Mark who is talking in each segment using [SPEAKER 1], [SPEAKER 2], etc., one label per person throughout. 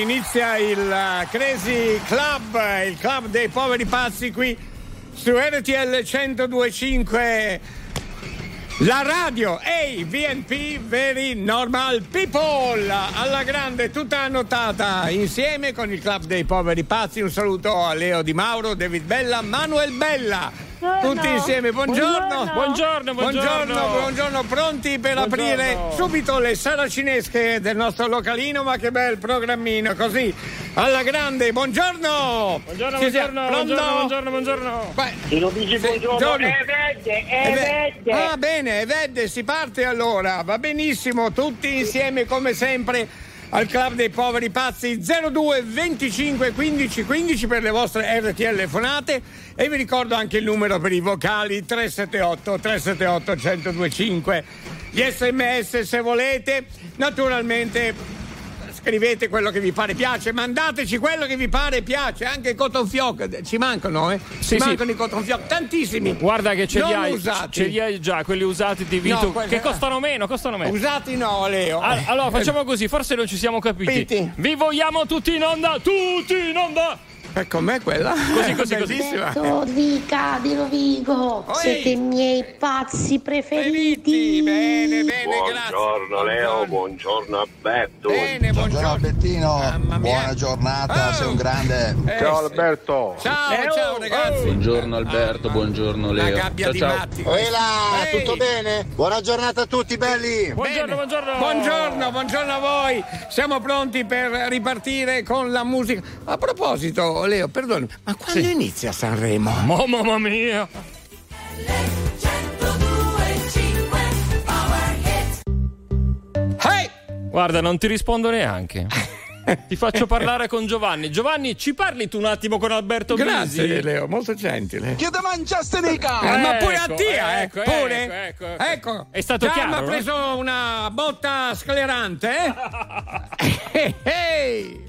[SPEAKER 1] Inizia il uh, Crazy Club, il club dei poveri pazzi qui su RTL 1025. La radio, ehi, VNP, Very Normal People, alla grande, tutta annotata, insieme con il Club dei Poveri Pazzi. Un saluto a Leo Di Mauro, David Bella, Manuel Bella. Tutti insieme, buongiorno.
[SPEAKER 2] Buongiorno, buongiorno.
[SPEAKER 1] Buongiorno, buongiorno, pronti per
[SPEAKER 2] Buongiorno.
[SPEAKER 1] aprire subito le saracinesche del nostro localino, ma che bel programmino, così, alla grande, buongiorno!
[SPEAKER 2] Buongiorno,
[SPEAKER 1] Ci
[SPEAKER 2] buongiorno, buongiorno, buongiorno, buongiorno.
[SPEAKER 3] Lo dici buongiorno,
[SPEAKER 1] Giorgio.
[SPEAKER 3] eh, vede,
[SPEAKER 1] Eh,
[SPEAKER 3] eh,
[SPEAKER 1] ve-
[SPEAKER 3] vede.
[SPEAKER 1] Ah, bene, vede, si parte allora. Va benissimo, tutti insieme come sempre al Club dei Poveri Pazzi 02 25 15 15 per le vostre RTL telefonate e vi ricordo anche il numero per i vocali 378 378 1025. Gli sms se volete, naturalmente scrivete quello che vi pare piace, mandateci quello che vi pare piace, anche i cotton fioc, ci mancano, eh?
[SPEAKER 2] Sì,
[SPEAKER 1] ci
[SPEAKER 2] sì.
[SPEAKER 1] mancano i cotton fioc, tantissimi.
[SPEAKER 2] Guarda che ce li hai,
[SPEAKER 1] usati.
[SPEAKER 2] ce li hai già, quelli usati di Vito,
[SPEAKER 1] No, quelli-
[SPEAKER 2] che costano meno, costano meno.
[SPEAKER 1] Usati no, Leo.
[SPEAKER 2] Al- Allora facciamo così, forse non ci siamo capiti.
[SPEAKER 1] Piti.
[SPEAKER 2] Vi vogliamo tutti in onda, tutti in onda.
[SPEAKER 1] Eh, com'è quella?
[SPEAKER 2] Così, così, così.
[SPEAKER 1] Bellissima.
[SPEAKER 4] Dica, di Rovigo,
[SPEAKER 1] Oi.
[SPEAKER 4] siete i miei pazzi preferiti.
[SPEAKER 1] Bene, bene, grazie.
[SPEAKER 3] Buongiorno Leo, buongiorno Alberto.
[SPEAKER 1] Bene,
[SPEAKER 5] Buongiorno
[SPEAKER 1] buongiorno. Mia.
[SPEAKER 5] buona giornata,
[SPEAKER 1] Oh.
[SPEAKER 5] sei un grande.
[SPEAKER 1] Eh,
[SPEAKER 6] Ciao. Alberto.
[SPEAKER 1] Ciao,
[SPEAKER 3] Leo.
[SPEAKER 1] ciao ragazzi.
[SPEAKER 7] Buongiorno Alberto,
[SPEAKER 1] Ah,
[SPEAKER 7] buongiorno Leo.
[SPEAKER 1] gabbia
[SPEAKER 7] Ciao
[SPEAKER 1] di
[SPEAKER 7] ciao.
[SPEAKER 1] matti. Ehi.
[SPEAKER 5] tutto bene? Buona giornata a tutti belli.
[SPEAKER 2] Buongiorno, buongiorno.
[SPEAKER 1] Buongiorno, buongiorno a voi. Siamo pronti per ripartire con la musica. A proposito, Leo, perdoni, ma quando inizia Sanremo?
[SPEAKER 2] Oh, mamma mia.
[SPEAKER 1] Hey!
[SPEAKER 2] Guarda, non ti rispondo neanche. Ti faccio parlare con Giovanni. Giovanni, ci parli tu un attimo con Alberto
[SPEAKER 1] Grazie,
[SPEAKER 2] Bisi?
[SPEAKER 1] Leo, molto gentile.
[SPEAKER 5] Chi te mangiaste mica?
[SPEAKER 1] Eh, ma pure
[SPEAKER 2] Ecco,
[SPEAKER 1] a Tia,
[SPEAKER 2] ecco,
[SPEAKER 1] eh, pure.
[SPEAKER 2] ecco, ecco, ecco.
[SPEAKER 1] Ecco.
[SPEAKER 2] È stato
[SPEAKER 1] Già
[SPEAKER 2] chiaro,
[SPEAKER 1] mi ha
[SPEAKER 2] no?
[SPEAKER 1] preso una botta sclerante, eh? Ehi, ehi.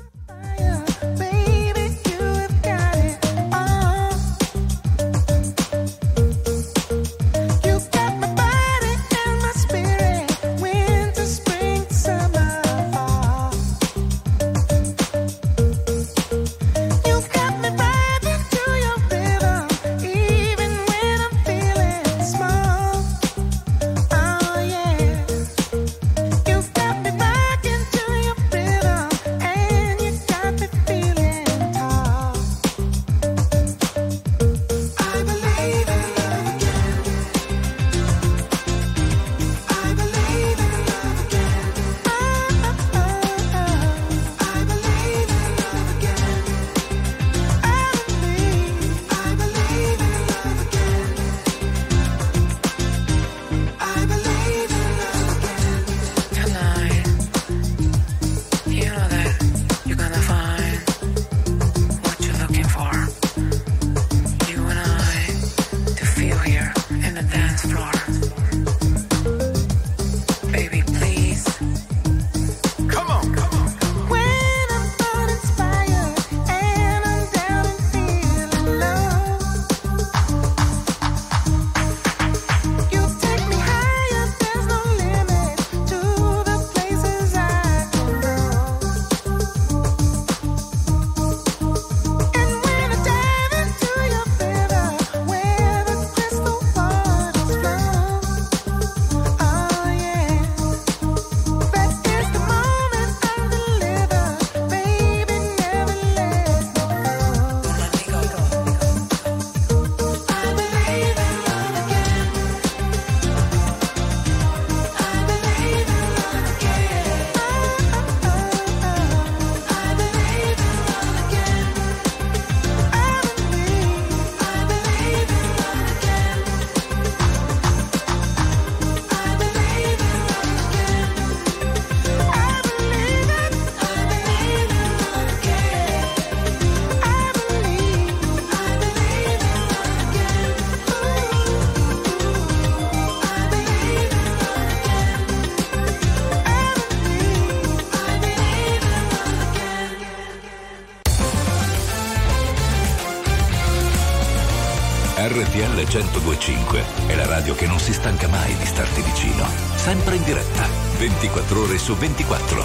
[SPEAKER 8] 102.5 è la radio che non si stanca mai di starti vicino. Sempre in diretta, 24 ore su 24.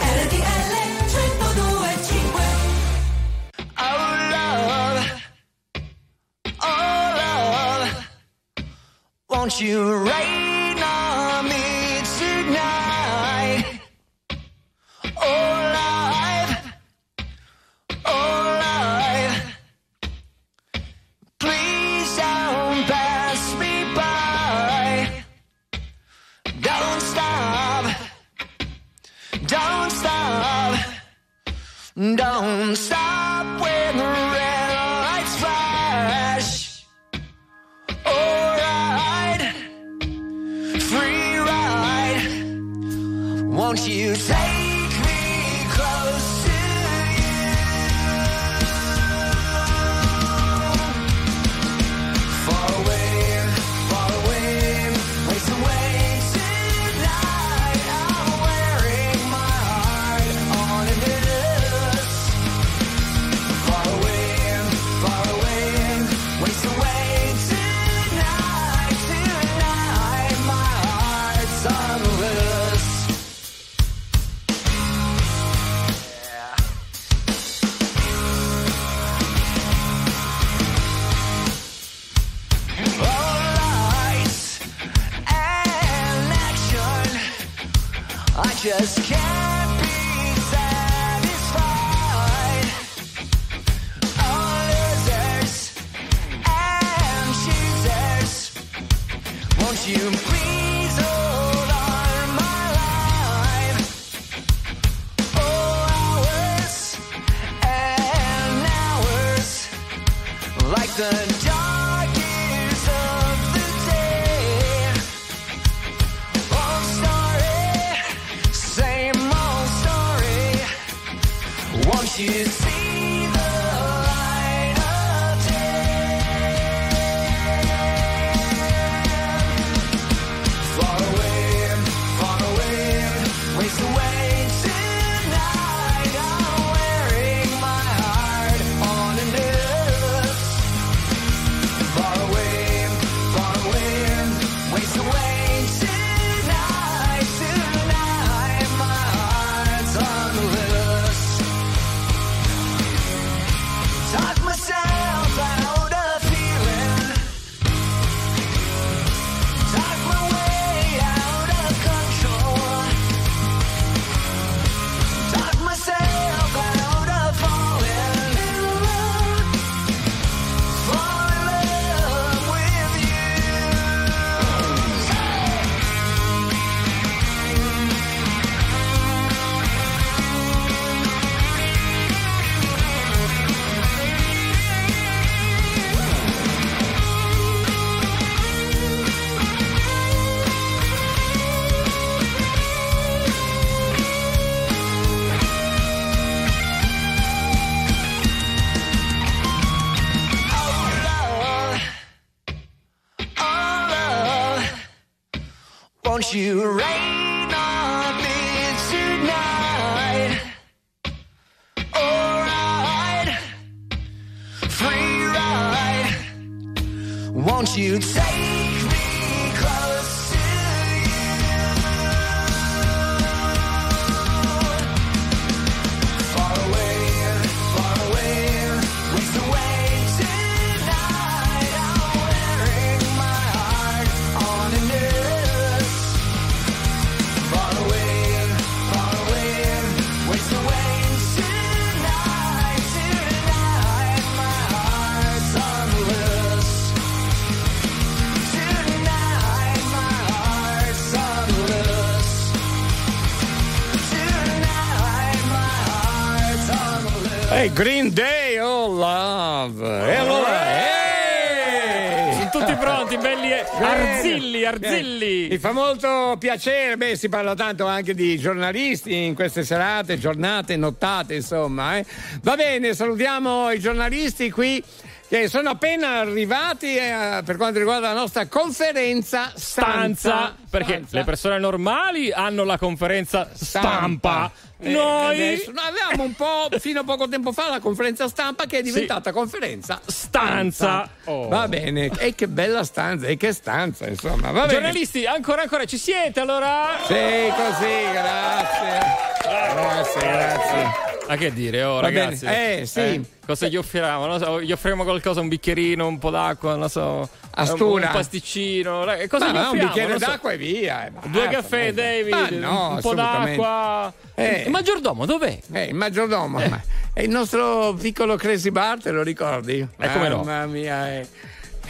[SPEAKER 9] RTL
[SPEAKER 10] 102.5 Oh love, oh love, Won't you
[SPEAKER 11] write? fa molto piacere, beh si parla tanto anche di giornalisti in queste serate, giornate, nottate insomma. Eh. Va bene, salutiamo i giornalisti qui che sono appena arrivati eh, per quanto riguarda la nostra conferenza stanza.
[SPEAKER 2] stanza perché
[SPEAKER 11] stanza.
[SPEAKER 2] le persone normali hanno la conferenza stampa.
[SPEAKER 11] stampa eh,
[SPEAKER 2] Noi...
[SPEAKER 11] Adesso, avevamo un po' fino a poco tempo fa la conferenza stampa che è diventata sì. conferenza
[SPEAKER 2] stanza. Oh.
[SPEAKER 11] Va bene, e che bella stanza, e che stanza, insomma. Va
[SPEAKER 2] Giornalisti, ancora, ancora, ci siete allora?
[SPEAKER 11] Sì, così, grazie. Grazie, grazie.
[SPEAKER 2] Ma che dire, oh
[SPEAKER 1] Va
[SPEAKER 2] ragazzi.
[SPEAKER 1] bene. Eh, sì.
[SPEAKER 2] Cosa gli offriamo? Non so, gli offriamo qualcosa, un bicchierino, un po' d'acqua, non so.
[SPEAKER 1] Astura.
[SPEAKER 2] Un, pasticcino. Ra- Cosa
[SPEAKER 1] Ma
[SPEAKER 2] gli
[SPEAKER 1] no, un
[SPEAKER 2] offriamo?
[SPEAKER 1] bicchiere
[SPEAKER 2] Non so.
[SPEAKER 1] d'acqua e via. e
[SPEAKER 2] Due
[SPEAKER 1] basta,
[SPEAKER 2] caffè,
[SPEAKER 1] basta.
[SPEAKER 2] David.
[SPEAKER 1] Ma no,
[SPEAKER 2] un po' d'acqua.
[SPEAKER 1] Eh.
[SPEAKER 2] Il maggiordomo, dov'è?
[SPEAKER 1] Eh, il maggiordomo, ma è il nostro piccolo Crazy Bar, te lo ricordi?
[SPEAKER 2] Eh, come no?
[SPEAKER 1] Mamma mia, eh.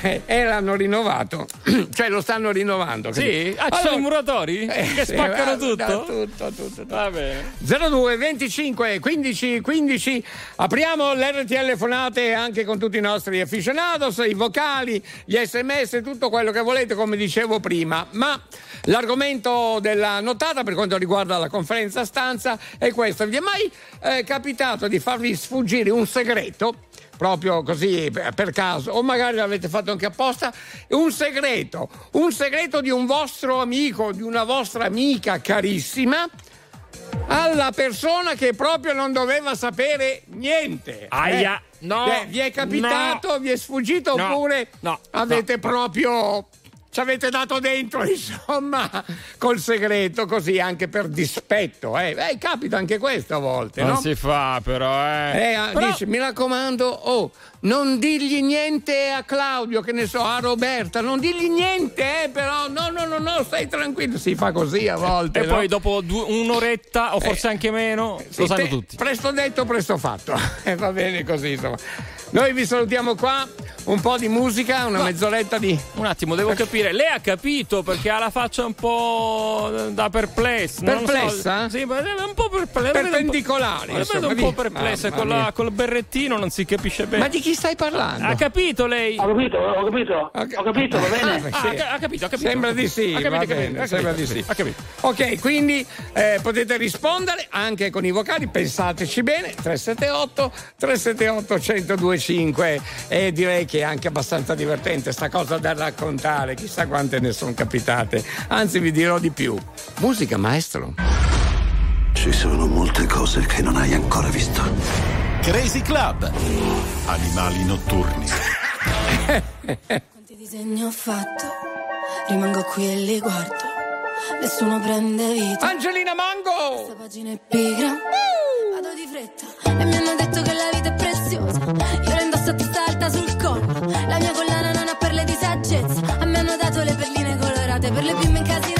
[SPEAKER 1] Eh, e l'hanno rinnovato, cioè lo stanno rinnovando.
[SPEAKER 2] Sì? Ah, ci sono i
[SPEAKER 1] Allora-
[SPEAKER 2] muratori?
[SPEAKER 1] Eh,
[SPEAKER 2] che
[SPEAKER 1] sì,
[SPEAKER 2] spaccano
[SPEAKER 1] va-
[SPEAKER 2] tutto?
[SPEAKER 1] da- tutto, tutto, tutto.
[SPEAKER 2] Va bene.
[SPEAKER 1] 02 25 15 15 apriamo l'RTL telefonate anche con tutti i nostri aficionados, i vocali, gli sms, tutto quello che volete come dicevo prima, ma l'argomento della notata per quanto riguarda la conferenza stanza è questo, vi è mai eh, capitato di farvi sfuggire un segreto? Proprio così per caso, o magari l'avete fatto anche apposta, un segreto, un segreto di un vostro amico, di una vostra amica carissima, alla persona che proprio non doveva sapere niente.
[SPEAKER 2] Aia,
[SPEAKER 1] Eh,
[SPEAKER 2] no,
[SPEAKER 1] eh, vi è capitato,
[SPEAKER 2] no.
[SPEAKER 1] vi è sfuggito
[SPEAKER 2] No,
[SPEAKER 1] oppure
[SPEAKER 2] no,
[SPEAKER 1] avete proprio ci avete dato dentro, insomma, col segreto, così anche per dispetto. Eh, Eh, capita anche questo a volte,
[SPEAKER 2] Non
[SPEAKER 1] no?
[SPEAKER 2] si fa, però, eh.
[SPEAKER 1] Eh, ah,
[SPEAKER 2] Però-
[SPEAKER 1] dice, mi raccomando, oh, non digli niente a Claudio, che ne so, a Roberta, non digli niente, eh, però, no, no, no, no, stai tranquillo, si fa così a volte.
[SPEAKER 2] E
[SPEAKER 1] no?
[SPEAKER 2] poi dopo due- un'oretta, o forse anche meno,
[SPEAKER 1] Sì,
[SPEAKER 2] lo sanno
[SPEAKER 1] te-
[SPEAKER 2] tutti.
[SPEAKER 1] Presto detto, presto fatto. E va bene così, insomma. Noi vi salutiamo qua, un po' di musica, una
[SPEAKER 2] No.
[SPEAKER 1] mezz'oretta di...
[SPEAKER 2] Un attimo, devo capire. Lei ha capito perché ha la faccia un po' da perplessa. non lo so.
[SPEAKER 1] Perplessa?
[SPEAKER 2] Sì, ma è un po' perplessa.
[SPEAKER 1] Perpendicolare,
[SPEAKER 2] La vedo un po' perplessa.
[SPEAKER 1] Mamma
[SPEAKER 2] Con la- col berrettino non si capisce bene.
[SPEAKER 1] Ma di chi stai parlando?
[SPEAKER 2] Ha capito lei?
[SPEAKER 6] Ho capito, ho capito, ho capito, va bene.
[SPEAKER 1] Ah,
[SPEAKER 2] Ah,
[SPEAKER 1] sì.
[SPEAKER 2] ha ca- ha capito, ha capito.
[SPEAKER 1] Sembra di sì,
[SPEAKER 2] Ha capito, capito,
[SPEAKER 1] bene, sembra
[SPEAKER 2] capito,
[SPEAKER 1] di sì.
[SPEAKER 2] Ha capito.
[SPEAKER 1] Ok, quindi eh, potete rispondere anche con i vocali, pensateci bene, 378 378 1025 e direi che è anche abbastanza divertente sta cosa da raccontare, chissà quante ne sono capitate, anzi vi dirò di più. Musica maestro.
[SPEAKER 7] Ci sono molte cose che non hai ancora visto.
[SPEAKER 12] Crazy Club. Animali notturni.
[SPEAKER 13] Quanti disegni ho fatto, rimango qui e li guardo. Nessuno prende vita.
[SPEAKER 1] Angelina Mango!
[SPEAKER 13] Questa pagina è pigra. Vado di fretta e mi hanno detto che la vita è preziosa. Io La mia collana non ha perle di saggezza. A me hanno dato le perline colorate per le bimbe incasinate con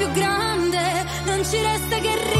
[SPEAKER 13] più grande. Non ci resta che ridere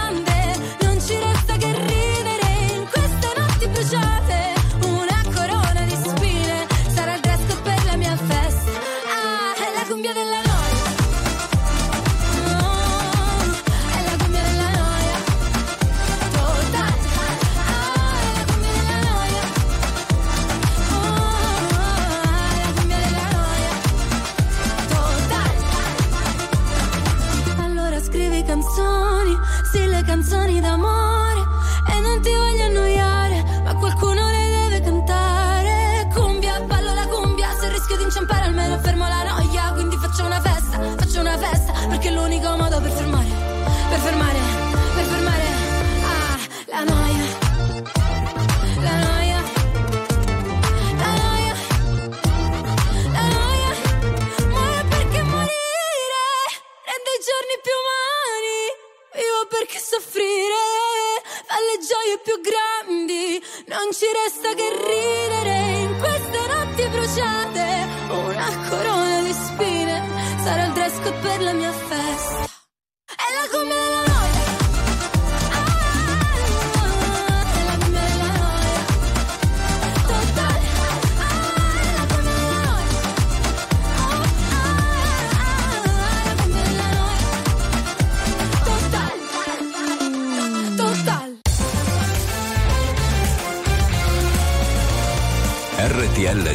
[SPEAKER 13] soffrire alle gioie più grandi. Non ci resta che ridere in queste notti bruciate. Una corona di spine sarà il dress per la mia festa. È la come la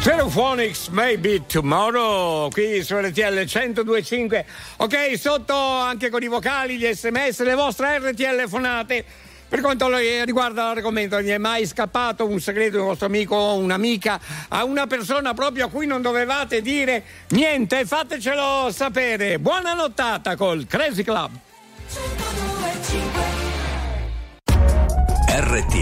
[SPEAKER 1] Stereophonics Maybe Tomorrow qui su RTL 1025 ok sotto anche con i vocali gli sms le vostre RTL telefonate per quanto riguarda l'argomento, gli è mai scappato un segreto di un vostro amico o un'amica a una persona proprio a cui non dovevate dire niente? Fatecelo sapere. Buona nottata col Crazy Club.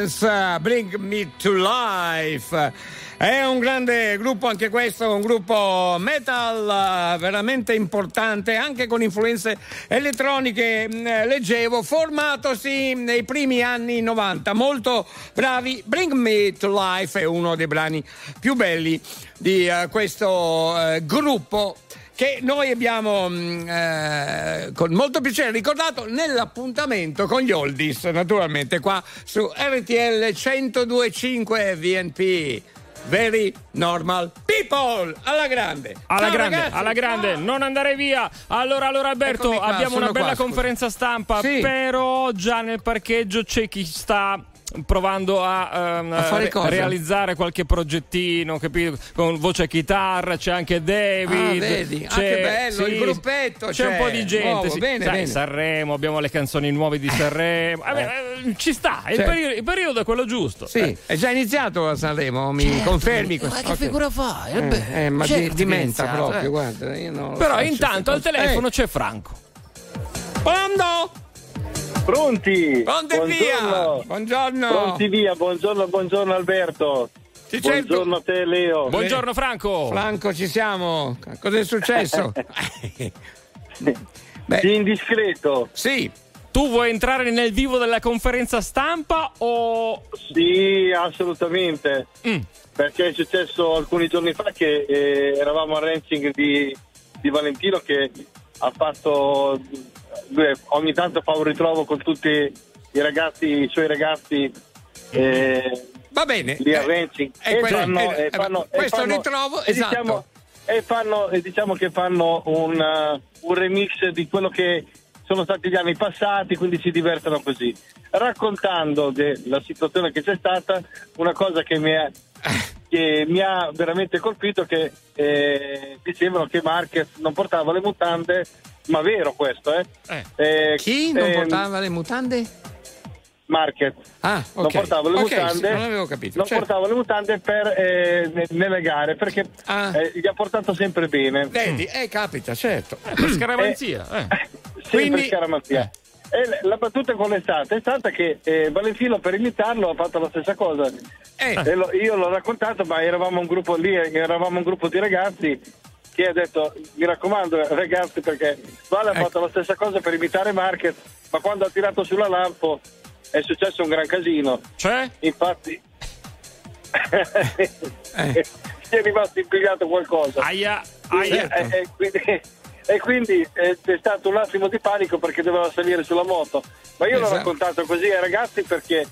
[SPEAKER 1] Uh, Bring Me to Life. È un grande gruppo anche questo, un gruppo metal veramente importante, anche con influenze elettroniche, mh, leggevo, formatosi nei primi anni 90. Molto bravi. Bring Me to Life è uno dei brani più belli di uh, questo uh, gruppo che noi abbiamo mh, eh, con molto piacere ricordato nell'appuntamento con gli oldies, naturalmente qua su RTL 1025 VNP. Very normal people alla grande.
[SPEAKER 2] Alla
[SPEAKER 1] Ciao,
[SPEAKER 2] grande,
[SPEAKER 1] ragazzi.
[SPEAKER 2] alla grande, non andare via. Allora, allora Alberto,
[SPEAKER 1] qua,
[SPEAKER 2] abbiamo una bella
[SPEAKER 1] qua,
[SPEAKER 2] conferenza stampa,
[SPEAKER 1] Sì.
[SPEAKER 2] però già nel parcheggio c'è chi sta provando a, ehm,
[SPEAKER 1] A fare
[SPEAKER 2] re- realizzare qualche progettino capito? con voce e chitarra c'è anche David
[SPEAKER 1] Ah, vedi? Ah,
[SPEAKER 2] c'è,
[SPEAKER 1] che bello, il gruppetto
[SPEAKER 2] c'è un
[SPEAKER 1] c'è.
[SPEAKER 2] po' di gente
[SPEAKER 1] Nuovo,
[SPEAKER 2] sì.
[SPEAKER 1] bene,
[SPEAKER 2] Sai,
[SPEAKER 1] bene.
[SPEAKER 2] Sanremo abbiamo le canzoni nuove di Sanremo Vabbè, eh, ci sta il,
[SPEAKER 1] Certo.
[SPEAKER 2] periodo, il periodo è quello giusto
[SPEAKER 1] Sì,
[SPEAKER 2] Eh.
[SPEAKER 1] è già iniziato a Sanremo, mi confermi
[SPEAKER 2] ma
[SPEAKER 1] questo?
[SPEAKER 2] che
[SPEAKER 1] ok.
[SPEAKER 2] figura fai? Eh,
[SPEAKER 1] Eh, eh, ma
[SPEAKER 2] certo
[SPEAKER 1] dimenta proprio,
[SPEAKER 2] eh.
[SPEAKER 1] guarda.
[SPEAKER 2] Però intanto al telefono
[SPEAKER 1] Eh,
[SPEAKER 2] c'è Franco
[SPEAKER 1] Pronto?
[SPEAKER 14] Pronti?
[SPEAKER 1] Pronto e via. Buongiorno.
[SPEAKER 14] Pronti via, buongiorno, buongiorno Alberto.
[SPEAKER 1] Cerco.
[SPEAKER 14] buongiorno a te Leo.
[SPEAKER 2] buongiorno Franco
[SPEAKER 1] Franco, ci siamo. Cosa è successo? Beh,
[SPEAKER 14] Indiscreto.
[SPEAKER 1] sì,
[SPEAKER 2] tu vuoi entrare nel vivo della conferenza stampa o
[SPEAKER 14] Sì, assolutamente.
[SPEAKER 2] Mm.
[SPEAKER 14] Perché è successo alcuni giorni fa che eh, eravamo al ranching di, di Valentino che ha fatto ogni tanto fa un ritrovo con tutti i ragazzi, i suoi ragazzi eh,
[SPEAKER 1] va bene.
[SPEAKER 14] lì ranching
[SPEAKER 1] eh,
[SPEAKER 14] e fanno,
[SPEAKER 1] eh,
[SPEAKER 14] fanno-
[SPEAKER 1] questo
[SPEAKER 14] fanno-
[SPEAKER 1] ritrovo,
[SPEAKER 14] e
[SPEAKER 1] esatto.
[SPEAKER 14] diciamo, e fanno e diciamo che fanno un, uh, un remix di quello che sono stati gli anni passati, quindi si divertono così. Raccontando della situazione che c'è stata, una cosa che mi ha, che mi ha veramente colpito che eh, dicevano che Marquez non portava le mutande, ma vero questo, eh? Eh,
[SPEAKER 1] Chi non
[SPEAKER 14] ehm,
[SPEAKER 1] portava le mutande?
[SPEAKER 14] Marquez
[SPEAKER 1] Ah,
[SPEAKER 14] non
[SPEAKER 1] ok.
[SPEAKER 14] portava le
[SPEAKER 1] Ok,
[SPEAKER 14] mutande
[SPEAKER 1] sì, non avevo capito.
[SPEAKER 14] non
[SPEAKER 1] certo.
[SPEAKER 14] portava le mutande per, eh, ne- nelle gare perché
[SPEAKER 1] Ah.
[SPEAKER 14] eh, gli ha portato sempre bene
[SPEAKER 1] Vedi, eh, capita, certo.
[SPEAKER 2] per scaramanzia eh.
[SPEAKER 14] sempre
[SPEAKER 1] Quindi-
[SPEAKER 14] scaramanzia e l- la battuta qual è stata? È stata che eh, Valentino per imitarlo ha fatto la stessa cosa
[SPEAKER 1] Eh.
[SPEAKER 14] E lo- io l'ho raccontato ma eravamo un gruppo lì eravamo un gruppo di ragazzi che ha detto mi raccomando ragazzi perché Vale ha
[SPEAKER 1] Ecco.
[SPEAKER 14] fatto la stessa cosa per imitare Marquez ma quando ha tirato sulla lampo è successo un gran casino
[SPEAKER 2] cioè?
[SPEAKER 14] infatti
[SPEAKER 1] Eh.
[SPEAKER 14] si è rimasto impigliato qualcosa
[SPEAKER 2] aia aia
[SPEAKER 14] e- e quindi, e quindi, eh, c'è stato un attimo di panico perché doveva salire sulla moto ma io l'ho
[SPEAKER 1] Esatto.
[SPEAKER 14] raccontato così ai ragazzi perché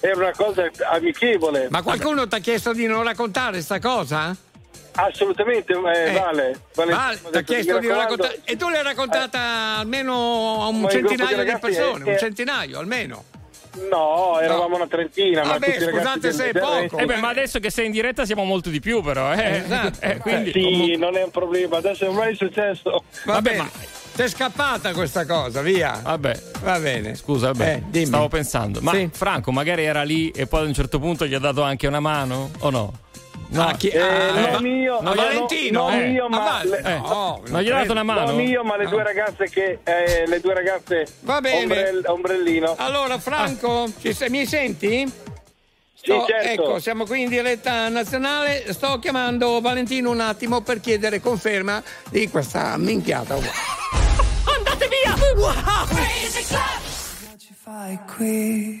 [SPEAKER 14] era una cosa amichevole
[SPEAKER 1] Ma qualcuno ti ha chiesto di non raccontare sta cosa?
[SPEAKER 14] Assolutamente eh,
[SPEAKER 1] Eh.
[SPEAKER 14] vale
[SPEAKER 1] Vale,
[SPEAKER 14] ha detto,
[SPEAKER 1] chiesto di raccontare. E tu l'hai raccontata almeno a un
[SPEAKER 14] Ma
[SPEAKER 1] centinaio
[SPEAKER 14] di
[SPEAKER 1] di, persone,
[SPEAKER 14] è-
[SPEAKER 1] un
[SPEAKER 14] è-
[SPEAKER 1] centinaio almeno.
[SPEAKER 14] no eravamo
[SPEAKER 1] No.
[SPEAKER 14] una trentina ma
[SPEAKER 1] Vabbè,
[SPEAKER 14] ragazzi
[SPEAKER 1] scusate se è poco.
[SPEAKER 2] Eh beh, ma adesso che sei in diretta siamo molto di più però eh.
[SPEAKER 1] Esatto.
[SPEAKER 2] Eh, quindi
[SPEAKER 14] sì
[SPEAKER 1] comunque-
[SPEAKER 14] non è un problema adesso è ormai successo
[SPEAKER 1] Va
[SPEAKER 2] Vabbè,
[SPEAKER 1] bene.
[SPEAKER 2] ma-
[SPEAKER 1] Ti è scappata questa cosa, via.
[SPEAKER 2] vabbè
[SPEAKER 1] Va bene.
[SPEAKER 2] Scusa, vabbè,
[SPEAKER 1] Eh, dimmi.
[SPEAKER 2] stavo pensando. Ma
[SPEAKER 1] Sì.
[SPEAKER 2] Franco magari era lì e poi ad un certo punto gli ha dato anche una mano o no? No.
[SPEAKER 1] Ah, chi-
[SPEAKER 14] Eh,
[SPEAKER 1] ah,
[SPEAKER 14] non io,
[SPEAKER 1] no,
[SPEAKER 14] no,
[SPEAKER 1] Valentino?
[SPEAKER 14] no,
[SPEAKER 1] Eh,
[SPEAKER 14] io,
[SPEAKER 1] ah,
[SPEAKER 14] ma le-
[SPEAKER 1] Eh, no,
[SPEAKER 2] non gli ha dato una mano?
[SPEAKER 14] non io ma le
[SPEAKER 1] No.
[SPEAKER 14] due ragazze che eh, le due ragazze
[SPEAKER 1] Va bene.
[SPEAKER 14] ombrell- ombrellino
[SPEAKER 1] Allora, Franco, ci sei- mi senti?
[SPEAKER 14] Sì, certo.
[SPEAKER 1] Ecco, siamo qui in diretta nazionale. Sto chiamando Valentino un attimo per chiedere conferma di questa minchiata.
[SPEAKER 2] Andate via!
[SPEAKER 9] ci fai qui?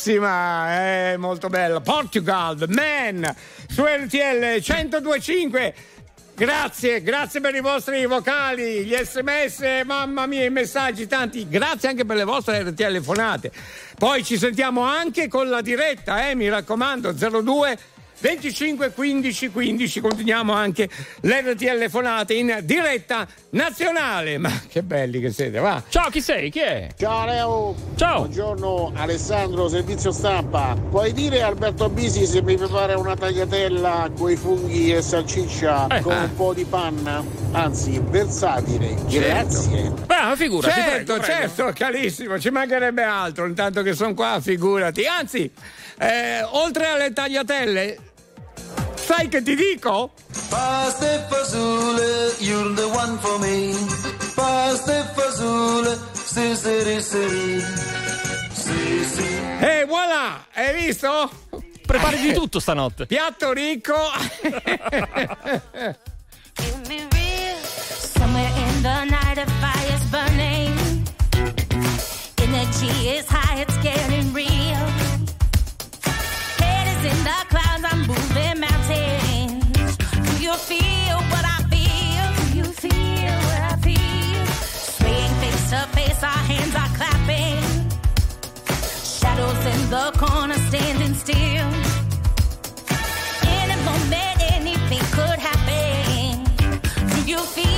[SPEAKER 1] Bellissima, è molto bella. Portugal, The Man, su RTL 1025. Grazie, grazie per i vostri vocali, gli sms, mamma mia, i messaggi tanti. Grazie anche per le vostre telefonate. Poi ci sentiamo anche con la diretta, eh, mi raccomando, 02 25 15 15. Continuiamo anche l'RTL telefonate in diretta nazionale. Ma che belli che siete, va.
[SPEAKER 2] Ciao, chi sei? Chi è?
[SPEAKER 15] Ciao Leo.
[SPEAKER 2] Ciao.
[SPEAKER 15] Buongiorno Alessandro, servizio stampa. Puoi dire a Alberto Bisi se mi prepara una tagliatella con i funghi e salsiccia
[SPEAKER 2] Eh,
[SPEAKER 15] con
[SPEAKER 2] ah.
[SPEAKER 15] un po' di panna? Anzi, versatile. Grazie.
[SPEAKER 2] Beh, figura,
[SPEAKER 1] certo, certo, carissimo, ci mancherebbe altro, intanto che sono qua, figurati. Anzi, eh, oltre alle tagliatelle, sai che ti dico?
[SPEAKER 16] Pasta e fasole, you're the one for me. Pasta e fasole, sì, sì, sì, sì, sì.
[SPEAKER 1] E voilà, hai visto?
[SPEAKER 2] Prepari di tutto stanotte.
[SPEAKER 1] Piatto ricco.
[SPEAKER 17] Somewhere in the night a fire's burning. Energy is high, it's getting the corner standing still. In a moment, anything could happen. Do you feel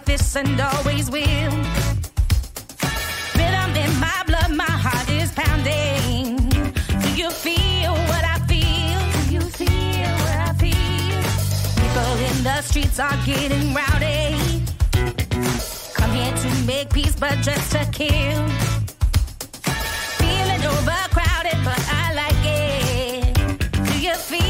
[SPEAKER 17] like this and always will. Rhythm in my blood, my heart is pounding. Do you feel what I feel? Do you feel what I feel? People in the streets are getting rowdy. Come here to make peace, but just to kill. Feeling overcrowded, but I like it. Do you feel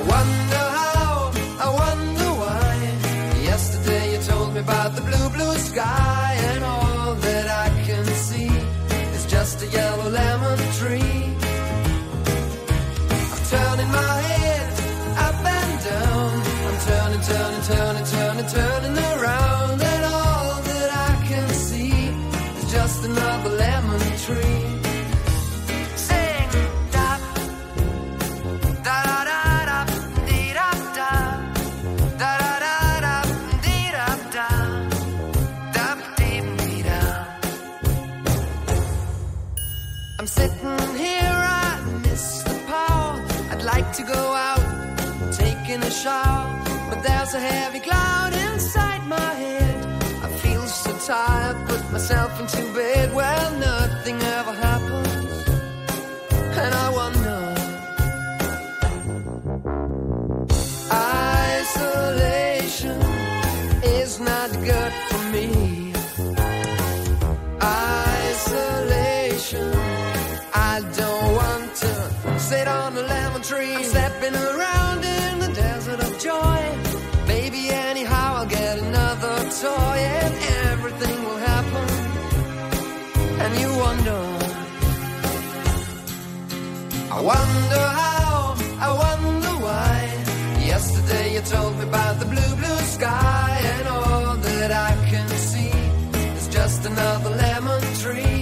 [SPEAKER 18] I wonder taking a shower, but there's a heavy cloud inside my head. I feel so tired, put myself into bed. Well, nothing ever happens, and I wonder. Isolation is not good for me. Isolation. I don't want to sit on a lemon tree. I'm stepping around toy and everything will happen. And you wonder. I wonder how, I wonder why. Yesterday you told me about the blue, blue sky, and all that I can see is just another lemon tree.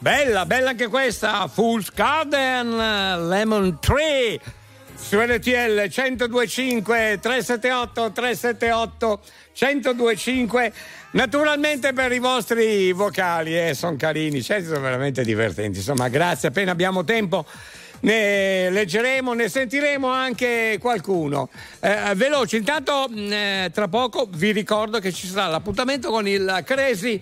[SPEAKER 1] Bella, bella anche questa. Fool's Garden, Lemon Tree. Su RTL 1025 378 378 1025 naturalmente per i vostri vocali eh, sono carini certo sono veramente divertenti insomma grazie appena abbiamo tempo ne leggeremo ne sentiremo anche qualcuno Eh, veloci intanto mh, eh, tra poco vi ricordo che ci sarà l'appuntamento con il Crazy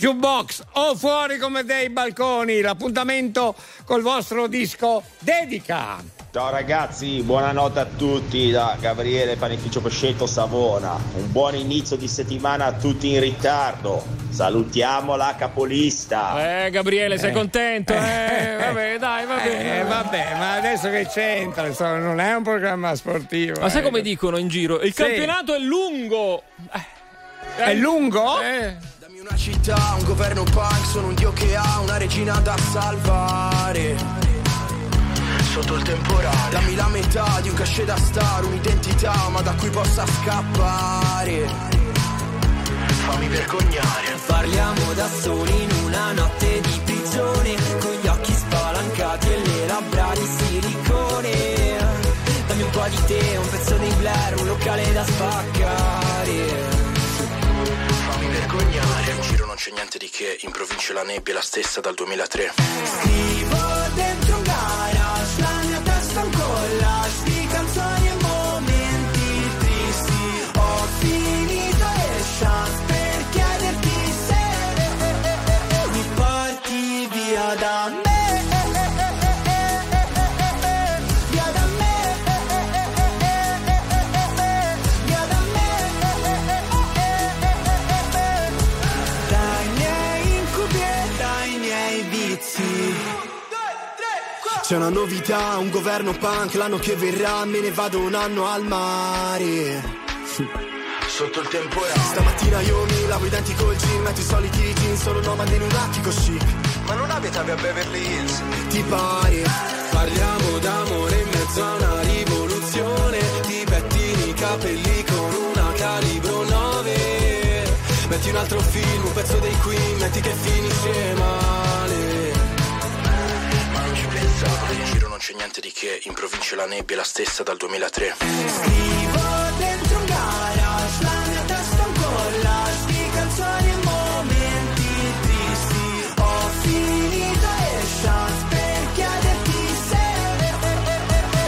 [SPEAKER 1] Jukebox o fuori come dei balconi l'appuntamento col vostro disco dedica
[SPEAKER 19] Ciao ragazzi, buonanotte a tutti da Gabriele Panificio Pescetto Savona. Un buon inizio di settimana a tutti in ritardo. Salutiamo la capolista.
[SPEAKER 2] Eh, Gabriele, sei
[SPEAKER 1] Eh.
[SPEAKER 2] contento? Eh, vabbè, dai, va bene.
[SPEAKER 1] Eh, vabbè, ma adesso che c'entra? Insomma, non è un programma sportivo.
[SPEAKER 2] Ma sai
[SPEAKER 1] eh.
[SPEAKER 2] come dicono in giro? Il
[SPEAKER 1] Sì.
[SPEAKER 2] campionato è lungo.
[SPEAKER 1] È lungo?
[SPEAKER 2] Eh.
[SPEAKER 16] Una città, un governo punk, sono un dio che ha una regina da salvare. Sotto il temporale, dammi la metà di un cachet da star, un'identità, ma da cui possa scappare. Fammi vergognare.
[SPEAKER 20] Parliamo da soli in una notte di prigione Con gli occhi spalancati e le labbra di silicone Dammi un po' di te, un pezzo di Blair, un locale da spaccare
[SPEAKER 16] c'è niente di che, in provincia la nebbia è la stessa dal 2003.
[SPEAKER 20] Scrivo
[SPEAKER 16] C'è una novità, un governo punk, l'anno che verrà me ne vado un anno al mare. Sotto il temporale. Stamattina io mi lavo i denti col gin, metto i soliti jeans, sono nomade in un attico chic. Ma non abitavi a Beverly Hills? Ti pare? Parliamo d'amore in mezzo a una rivoluzione. Ti pettini i capelli con una calibro 9. metti un altro film, un pezzo dei Queen, metti che finisce male.
[SPEAKER 21] Pensare, in giro non c'è niente di che, in provincia la nebbia è la stessa dal 2003.
[SPEAKER 20] Scrivo dentro un garage, la mia testa un di canzoni e momenti tristi. Ho finito le chance per chiederti se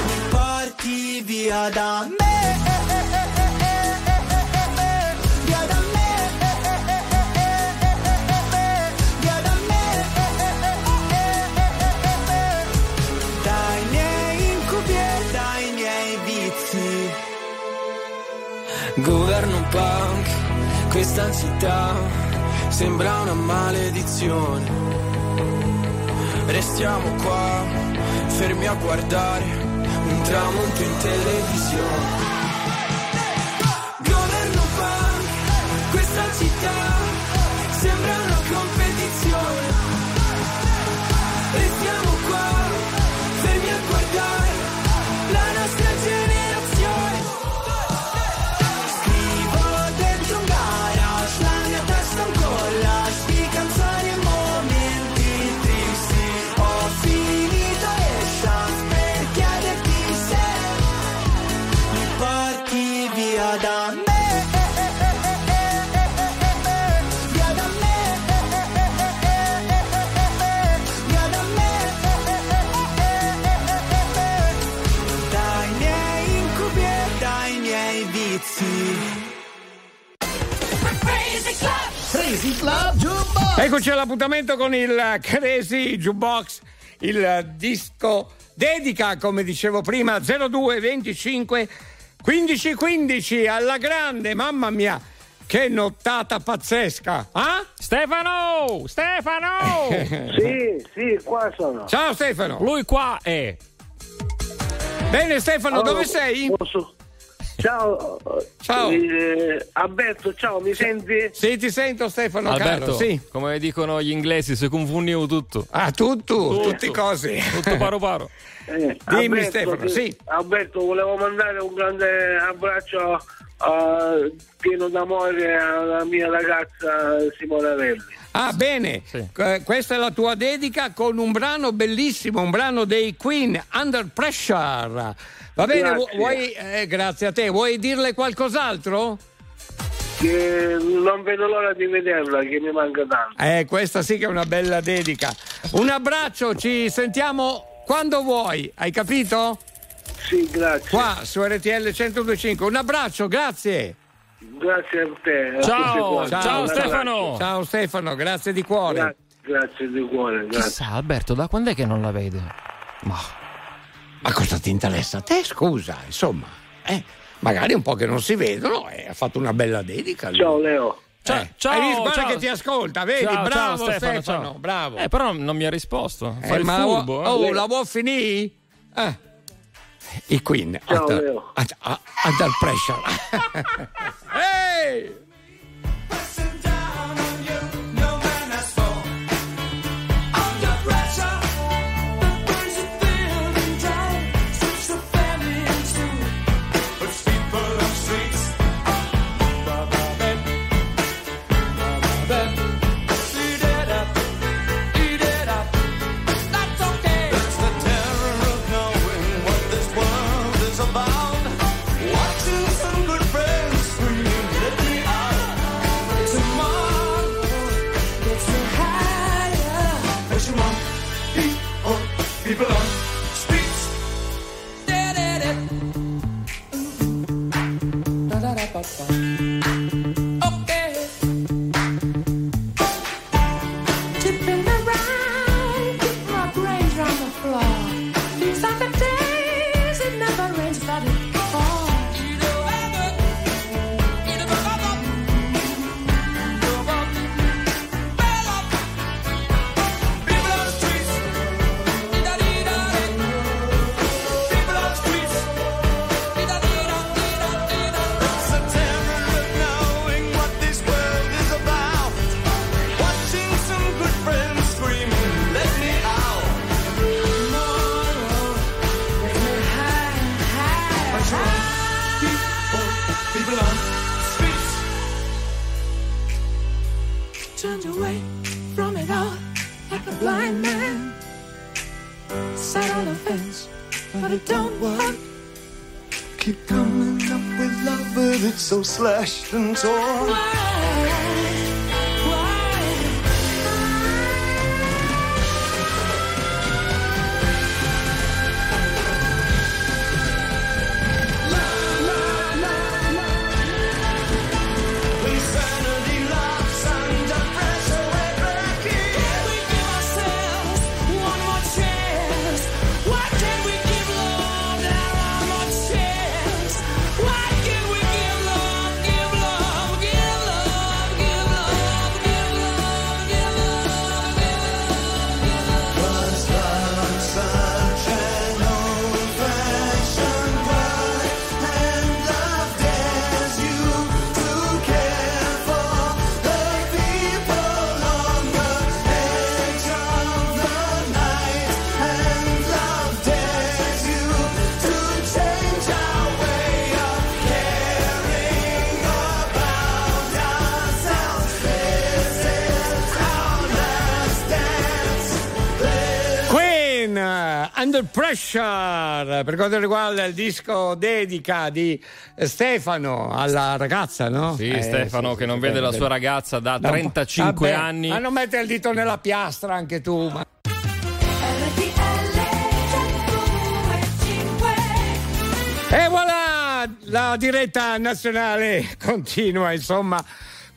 [SPEAKER 20] mi porti via da me.
[SPEAKER 16] Punk, questa città sembra una maledizione. Restiamo qua, fermi a guardare un tramonto in televisione. Governo punk, questa città sembra una competizione.
[SPEAKER 1] Eccoci all'appuntamento con il Crazy Jukebox, il disco dedica, come dicevo prima, 02 25 15 15 alla grande, mamma mia. Che nottata pazzesca! Ah?
[SPEAKER 2] Stefano! Stefano!
[SPEAKER 1] sì, sì, qua sono. Ciao Stefano.
[SPEAKER 2] Lui qua è.
[SPEAKER 1] Bene Stefano,
[SPEAKER 22] Allora,
[SPEAKER 1] dove sei?
[SPEAKER 22] posso- Ciao,
[SPEAKER 1] Ciao.
[SPEAKER 22] eh, Alberto, ciao, mi senti?
[SPEAKER 1] Sì, ti sento Stefano,
[SPEAKER 2] Alberto,
[SPEAKER 1] caro, sì.
[SPEAKER 2] come dicono gli inglesi, si confondivo tutto.
[SPEAKER 1] Ah, tutto, tutti cose.
[SPEAKER 2] Tutto paro paro.
[SPEAKER 22] Eh,
[SPEAKER 1] Dimmi,
[SPEAKER 22] Alberto,
[SPEAKER 1] Stefano,
[SPEAKER 22] ti-
[SPEAKER 1] sì.
[SPEAKER 22] Alberto, volevo mandare un grande abbraccio eh, pieno d'amore alla mia ragazza Simona Relli.
[SPEAKER 1] Ah, bene. Eh, Questa è la tua dedica con un brano bellissimo, un brano dei Queen, Under Pressure. Va bene,
[SPEAKER 22] Grazie.
[SPEAKER 1] vuoi, eh, grazie a te. Vuoi dirle qualcos'altro?
[SPEAKER 22] Che non vedo l'ora di vederla, che mi manca tanto.
[SPEAKER 1] Eh, questa sì che è una bella dedica. Un abbraccio, ci sentiamo quando vuoi, hai capito?
[SPEAKER 22] Sì, grazie.
[SPEAKER 1] Qua su RTL 1025. Un abbraccio, grazie.
[SPEAKER 22] Grazie a te. a
[SPEAKER 2] Ciao, ciao, Stefano.
[SPEAKER 1] Ciao Stefano, grazie di cuore.
[SPEAKER 22] Gra- grazie di cuore, grazie.
[SPEAKER 2] Chissà, Alberto, da quando è che non la vede?
[SPEAKER 1] Ma cosa ti interessa a te? Scusa, insomma. Eh, magari un po' che non si vedono e ha fatto una bella dedica. lui.
[SPEAKER 22] Ciao Leo.
[SPEAKER 2] Ciao,
[SPEAKER 1] Eh,
[SPEAKER 2] ciao,
[SPEAKER 1] hai visto?
[SPEAKER 2] Ciao.
[SPEAKER 1] che ti ascolta, vedi?
[SPEAKER 2] Ciao,
[SPEAKER 1] bravo
[SPEAKER 2] ciao, Stefano,
[SPEAKER 1] Stefano,
[SPEAKER 2] ciao.
[SPEAKER 1] bravo.
[SPEAKER 2] Eh, però non mi ha risposto. Fa
[SPEAKER 1] Eh,
[SPEAKER 2] il
[SPEAKER 1] ma
[SPEAKER 2] furbo. eh.
[SPEAKER 1] oh, la vuoi finire? Eh. I Queen.
[SPEAKER 22] Ciao,
[SPEAKER 1] under,
[SPEAKER 22] Leo.
[SPEAKER 1] under- under pressure. Ehi!
[SPEAKER 20] Okay.
[SPEAKER 16] distance. so.
[SPEAKER 1] Eh, per quanto riguarda il disco dedica di Stefano alla ragazza, no?
[SPEAKER 2] Sì,
[SPEAKER 1] eh,
[SPEAKER 2] Stefano
[SPEAKER 1] sì,
[SPEAKER 2] che
[SPEAKER 1] sì, non
[SPEAKER 2] vede la sua ragazza da,
[SPEAKER 1] da
[SPEAKER 2] 35
[SPEAKER 1] vabbè,
[SPEAKER 2] anni.
[SPEAKER 1] Ma non mettere il dito nella piastra anche tu. Ma... E voilà, la diretta nazionale continua, insomma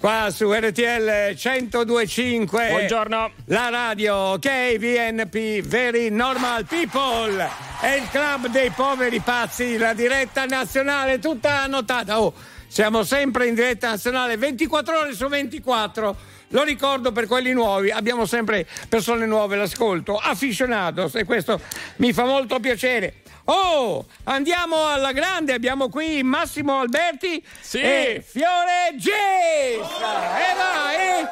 [SPEAKER 1] qua su RTL 1025.
[SPEAKER 2] Buongiorno.
[SPEAKER 1] La radio KVNP Very Normal People è il club dei poveri pazzi, la diretta nazionale tutta annotata. Oh, siamo sempre in diretta nazionale 24 ore su 24. Lo ricordo per quelli nuovi, abbiamo sempre persone nuove l'ascolto, afficionados e questo mi fa molto piacere. Oh, andiamo alla grande, abbiamo qui Massimo Alberti
[SPEAKER 2] sì.
[SPEAKER 1] e Fiore Gis! E
[SPEAKER 16] eh, vai!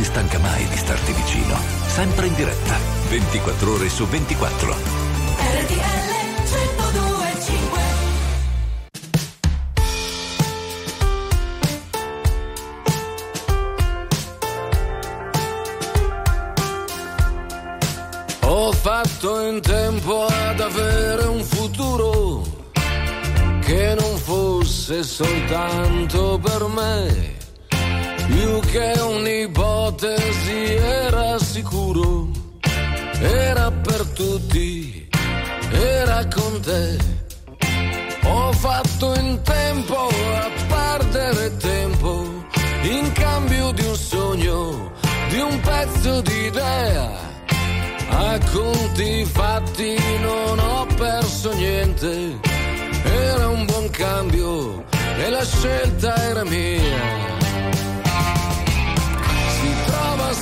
[SPEAKER 16] si
[SPEAKER 8] stanca mai di starti vicino. Sempre in diretta, 24 ore su 24.
[SPEAKER 23] Ho
[SPEAKER 24] fatto in tempo ad avere un futuro che non fosse soltanto per me più che un'ipotesi era sicuro, era per tutti, era con te. Ho fatto in tempo a perdere tempo in cambio di un sogno, di un pezzo di idea. A conti fatti non ho perso niente, era un buon cambio e la scelta era mia.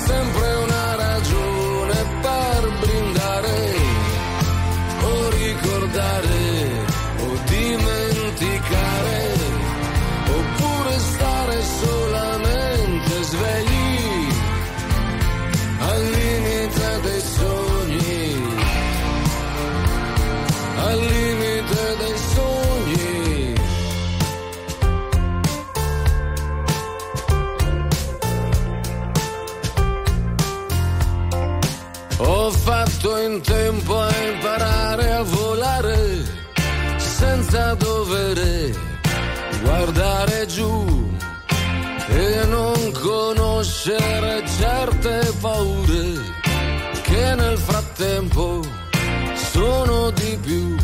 [SPEAKER 24] Sempre una ragione per brindare fatto in tempo a imparare a volare senza dover guardare giù e non conoscere certe paure che nel frattempo sono di più.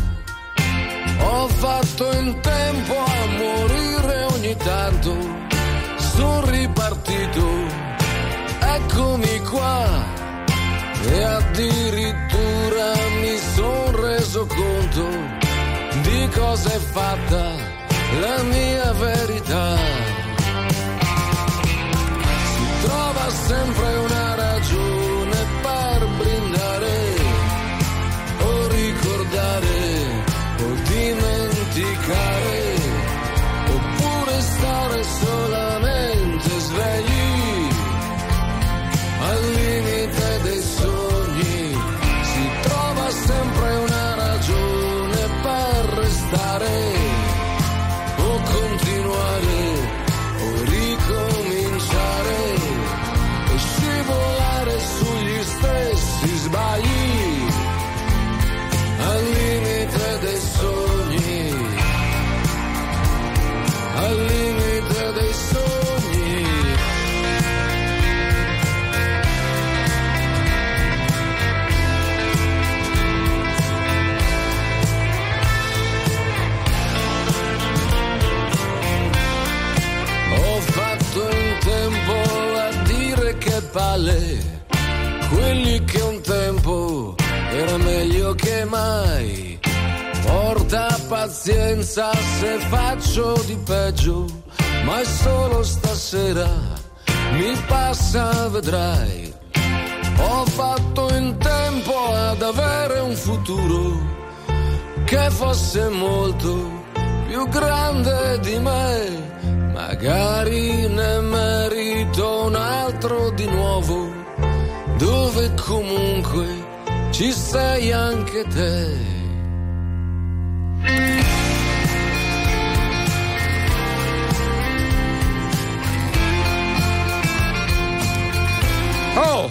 [SPEAKER 24] Ho fatto in tempo a morire ogni tanto, sono ripartito, eccomi qua e addirittura mi son reso conto di cosa è fatta la mia verità. Si trova sempre una mai. Porta pazienza se faccio di peggio, ma è solo stasera, mi passa, vedrai. Ho fatto in tempo ad avere un futuro che fosse molto più grande di me. Magari ne merito un altro di nuovo, dove comunque ci sei anche te.
[SPEAKER 1] Oh,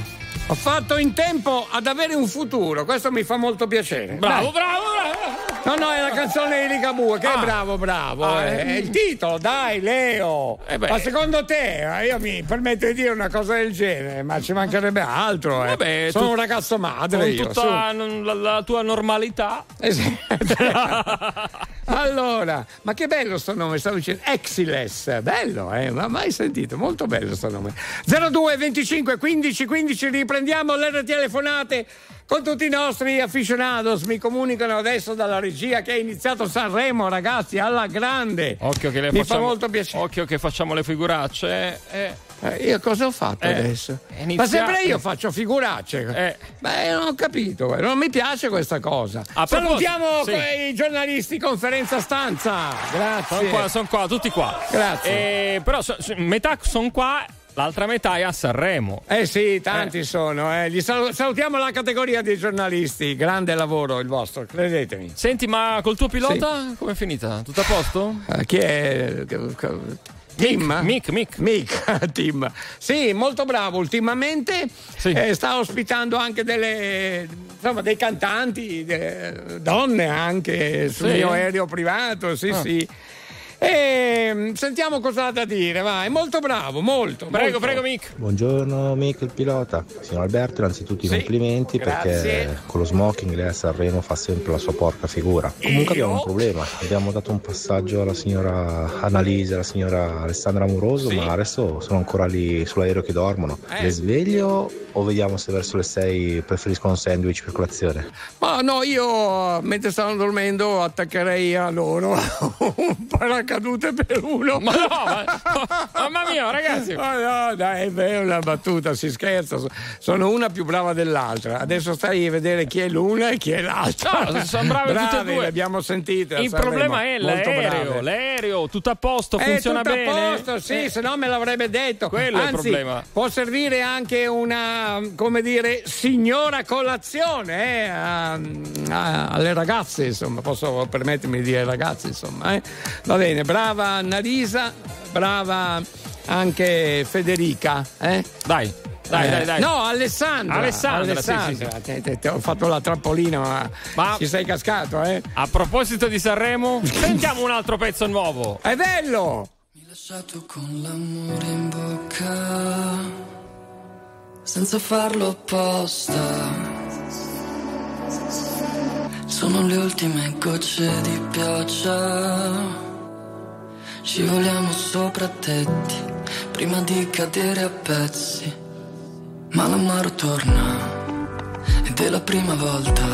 [SPEAKER 1] ho fatto in tempo ad avere un futuro, questo mi fa molto piacere.
[SPEAKER 2] Bravo,
[SPEAKER 1] Dai.
[SPEAKER 2] bravo, bravo.
[SPEAKER 1] No, no, è la canzone di Ligabue, che
[SPEAKER 2] Ah.
[SPEAKER 1] è bravo, bravo.
[SPEAKER 2] Ah,
[SPEAKER 1] è,
[SPEAKER 2] eh.
[SPEAKER 1] è il titolo, dai, Leo.
[SPEAKER 2] Eh.
[SPEAKER 1] Ma secondo te, eh, io mi permetto di dire una cosa del genere, ma ci mancherebbe altro. eh.
[SPEAKER 2] Vabbè,
[SPEAKER 1] Sono
[SPEAKER 2] tu-
[SPEAKER 1] un ragazzo madre.
[SPEAKER 2] Con tutta la, la tua normalità.
[SPEAKER 1] Allora, ma che bello sto nome, stavo dicendo Exiles, bello, eh, ma mai sentito, molto bello sto nome. 02 25 15 15 riprendiamo le telefonate con tutti i nostri aficionados, mi comunicano adesso dalla regia che è iniziato Sanremo, ragazzi, alla grande.
[SPEAKER 2] Occhio che le
[SPEAKER 1] Mi
[SPEAKER 2] facciamo,
[SPEAKER 1] fa molto piacere.
[SPEAKER 2] Occhio che facciamo le figuracce. eh.
[SPEAKER 1] Eh, io cosa ho fatto
[SPEAKER 2] Eh,
[SPEAKER 1] adesso? Ma sempre io faccio figuracce.
[SPEAKER 2] Eh.
[SPEAKER 1] Beh, non ho capito, eh, non mi piace questa cosa.
[SPEAKER 2] A
[SPEAKER 1] Salutiamo
[SPEAKER 2] sì.
[SPEAKER 1] i giornalisti conferenza stanza. Grazie.
[SPEAKER 2] Sono qua, sono qua, tutti qua.
[SPEAKER 1] Grazie.
[SPEAKER 2] Eh, però so- metà sono qua, l'altra metà è a Sanremo.
[SPEAKER 1] Eh sì, tanti sono. eh. Gli salu- salutiamo la categoria dei giornalisti. Grande lavoro il vostro, credetemi.
[SPEAKER 2] Senti, ma col tuo pilota come è finita? Tutto a posto?
[SPEAKER 1] Eh, chi è? Tim?
[SPEAKER 2] Mick, Mick.
[SPEAKER 1] Mick, Tim. Sì, molto bravo. Ultimamente eh, sta ospitando anche delle, insomma, dei cantanti, de- donne anche sul
[SPEAKER 2] Sì?
[SPEAKER 1] mio aereo privato. Sì,
[SPEAKER 2] Ah.
[SPEAKER 1] sì. E, sentiamo cosa ha da dire. Va, è molto bravo, molto.
[SPEAKER 2] Prego,
[SPEAKER 1] molto.
[SPEAKER 2] prego, Mick.
[SPEAKER 25] Buongiorno Mick il pilota, signor Alberto innanzitutto i
[SPEAKER 1] Sì,
[SPEAKER 25] complimenti
[SPEAKER 1] grazie.
[SPEAKER 25] perché con lo smoking lei a Sanremo fa sempre la sua porca figura. Comunque abbiamo un problema, abbiamo dato un passaggio alla signora Annalisa, alla signora Alessandra Amoroso, ma adesso sono ancora lì sull'aereo che dormono.
[SPEAKER 1] Eh.
[SPEAKER 25] Le sveglio o vediamo se verso le 6 preferiscono un sandwich per colazione?
[SPEAKER 1] Ma no, io mentre stanno dormendo attaccherei a loro un paracadute per uno.
[SPEAKER 2] Ma no, ma- mamma mia, ragazzi.
[SPEAKER 1] Ma no, dai, è una battuta, si scherza. So- Sono una più brava dell'altra. Adesso stai a vedere chi è l'una e chi è l'altra.
[SPEAKER 2] No, sono brave tutte e due.
[SPEAKER 1] le abbiamo sentite. a
[SPEAKER 2] Il problema è l'aereo,
[SPEAKER 1] brave.
[SPEAKER 2] l'aereo, tutto a posto,
[SPEAKER 1] È
[SPEAKER 2] funziona
[SPEAKER 1] tutto
[SPEAKER 2] bene.
[SPEAKER 1] a posto, sì,
[SPEAKER 2] Eh,
[SPEAKER 1] se no me l'avrebbe detto.
[SPEAKER 2] Quello è il
[SPEAKER 1] Anzi,
[SPEAKER 2] problema.
[SPEAKER 1] Può servire anche una, come dire, signora colazione eh, a- a- alle ragazze, insomma, posso permettermi di dire ragazze, insomma. eh. Va bene, brava Annalisa, brava anche Federica. eh.
[SPEAKER 2] Dai, dai,
[SPEAKER 1] Eh,
[SPEAKER 2] dai, dai.
[SPEAKER 1] No, Alessandra.
[SPEAKER 2] Alessandra, sì,
[SPEAKER 1] Alessandra.
[SPEAKER 2] sì, sì.
[SPEAKER 1] Te- te- te ho fatto la trampolina, ma,
[SPEAKER 2] Ma-
[SPEAKER 1] ci sei cascato, eh?
[SPEAKER 2] A proposito di Sanremo, sentiamo un altro pezzo nuovo.
[SPEAKER 1] È bello!
[SPEAKER 26] lasciato con l'amore in bocca, senza farlo apposta. Sono le ultime gocce di pioggia. Scivoliamo sopra tetti prima di cadere a pezzi. Ma l'amaro torna ed è la prima volta.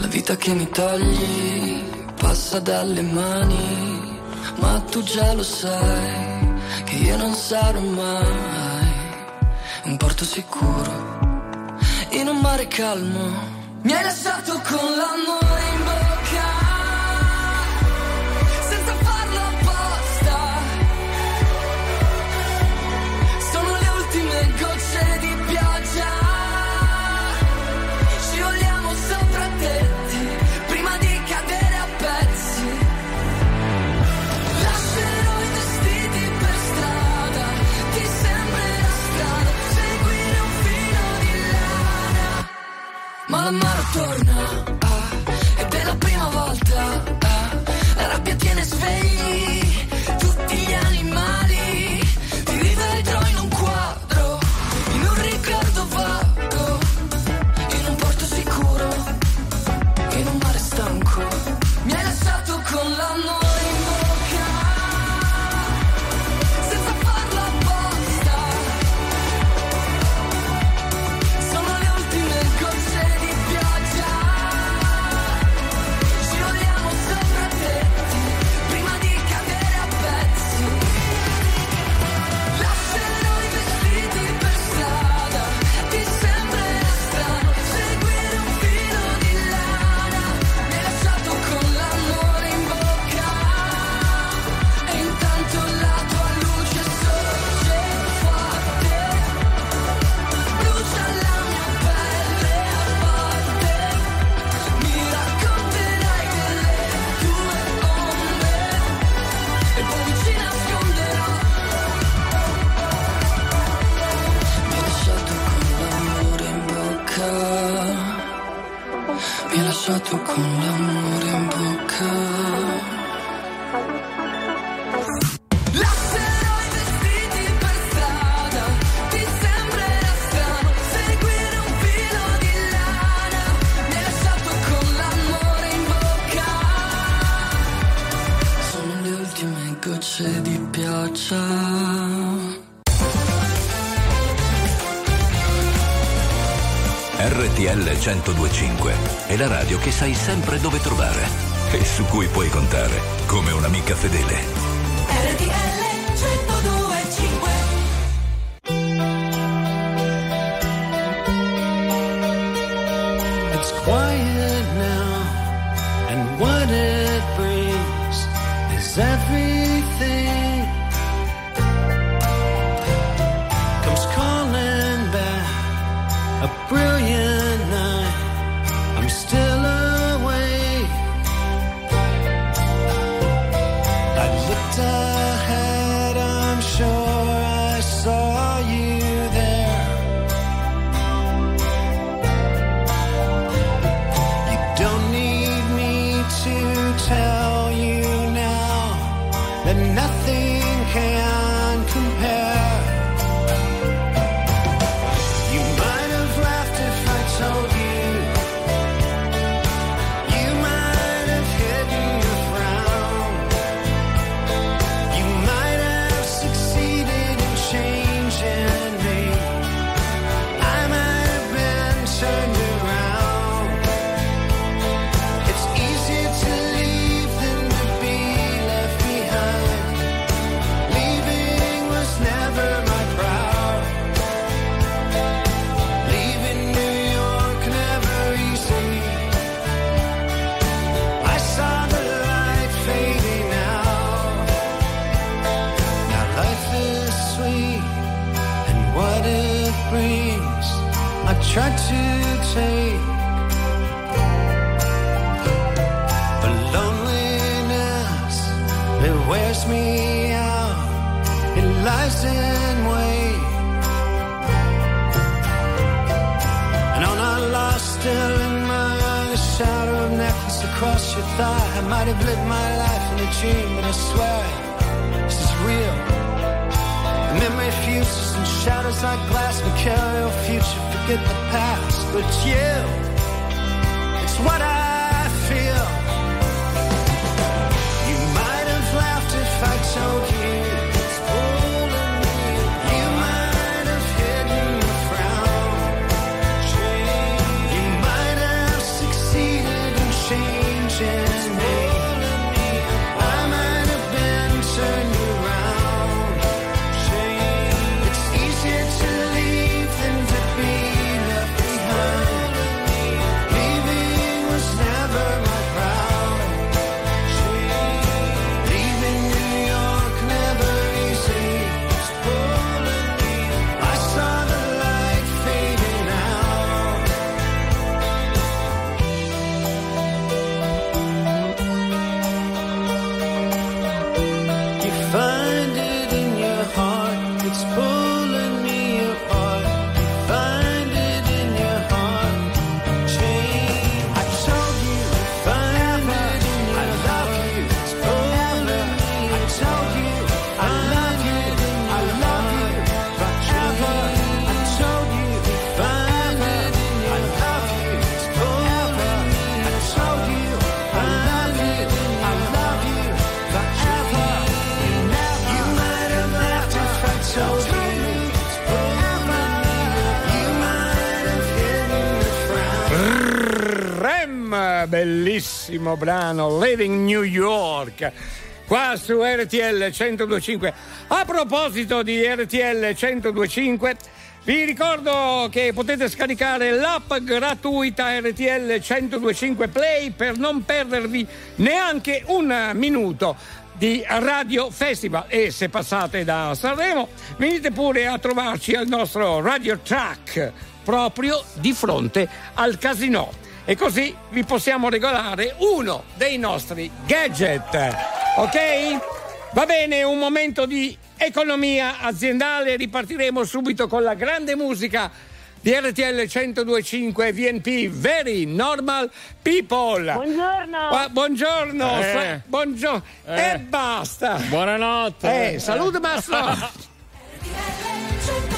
[SPEAKER 26] La vita che mi togli passa dalle mani. Ma tu già lo sai che io non sarò mai un porto sicuro in un mare calmo. Mi hai lasciato con l'amore Ma l'amaro torna,
[SPEAKER 8] RTL 1025 è la radio che sai sempre dove trovare e su cui puoi contare come un'amica fedele.
[SPEAKER 9] RTL 1025
[SPEAKER 27] It's quiet now, and what it brings is everything. I
[SPEAKER 18] might have lived my life in a dream, but I swear this is real. The memory fuses and shadows like glass can carry your future, forget the past. But you, it's what I feel. You might have laughed if I told
[SPEAKER 1] bellissimo brano, Living New York. Qua su RTL 1025. A proposito di RTL 1025, vi ricordo che potete scaricare l'app gratuita RTL 1025 Play per non perdervi neanche un minuto di Radio Festival e se passate da Sanremo venite pure a trovarci al nostro Radio Track proprio di fronte al casino e così vi possiamo regalare uno dei nostri gadget ok? Va bene, un momento di economia aziendale, ripartiremo subito con la grande musica di RTL 1025 VNP Very Normal People.
[SPEAKER 28] Buongiorno.
[SPEAKER 1] Ah, buongiorno.
[SPEAKER 2] Eh.
[SPEAKER 1] sa- buongio-
[SPEAKER 2] Eh.
[SPEAKER 1] E basta.
[SPEAKER 2] Buonanotte.
[SPEAKER 1] Eh, salute Mastro.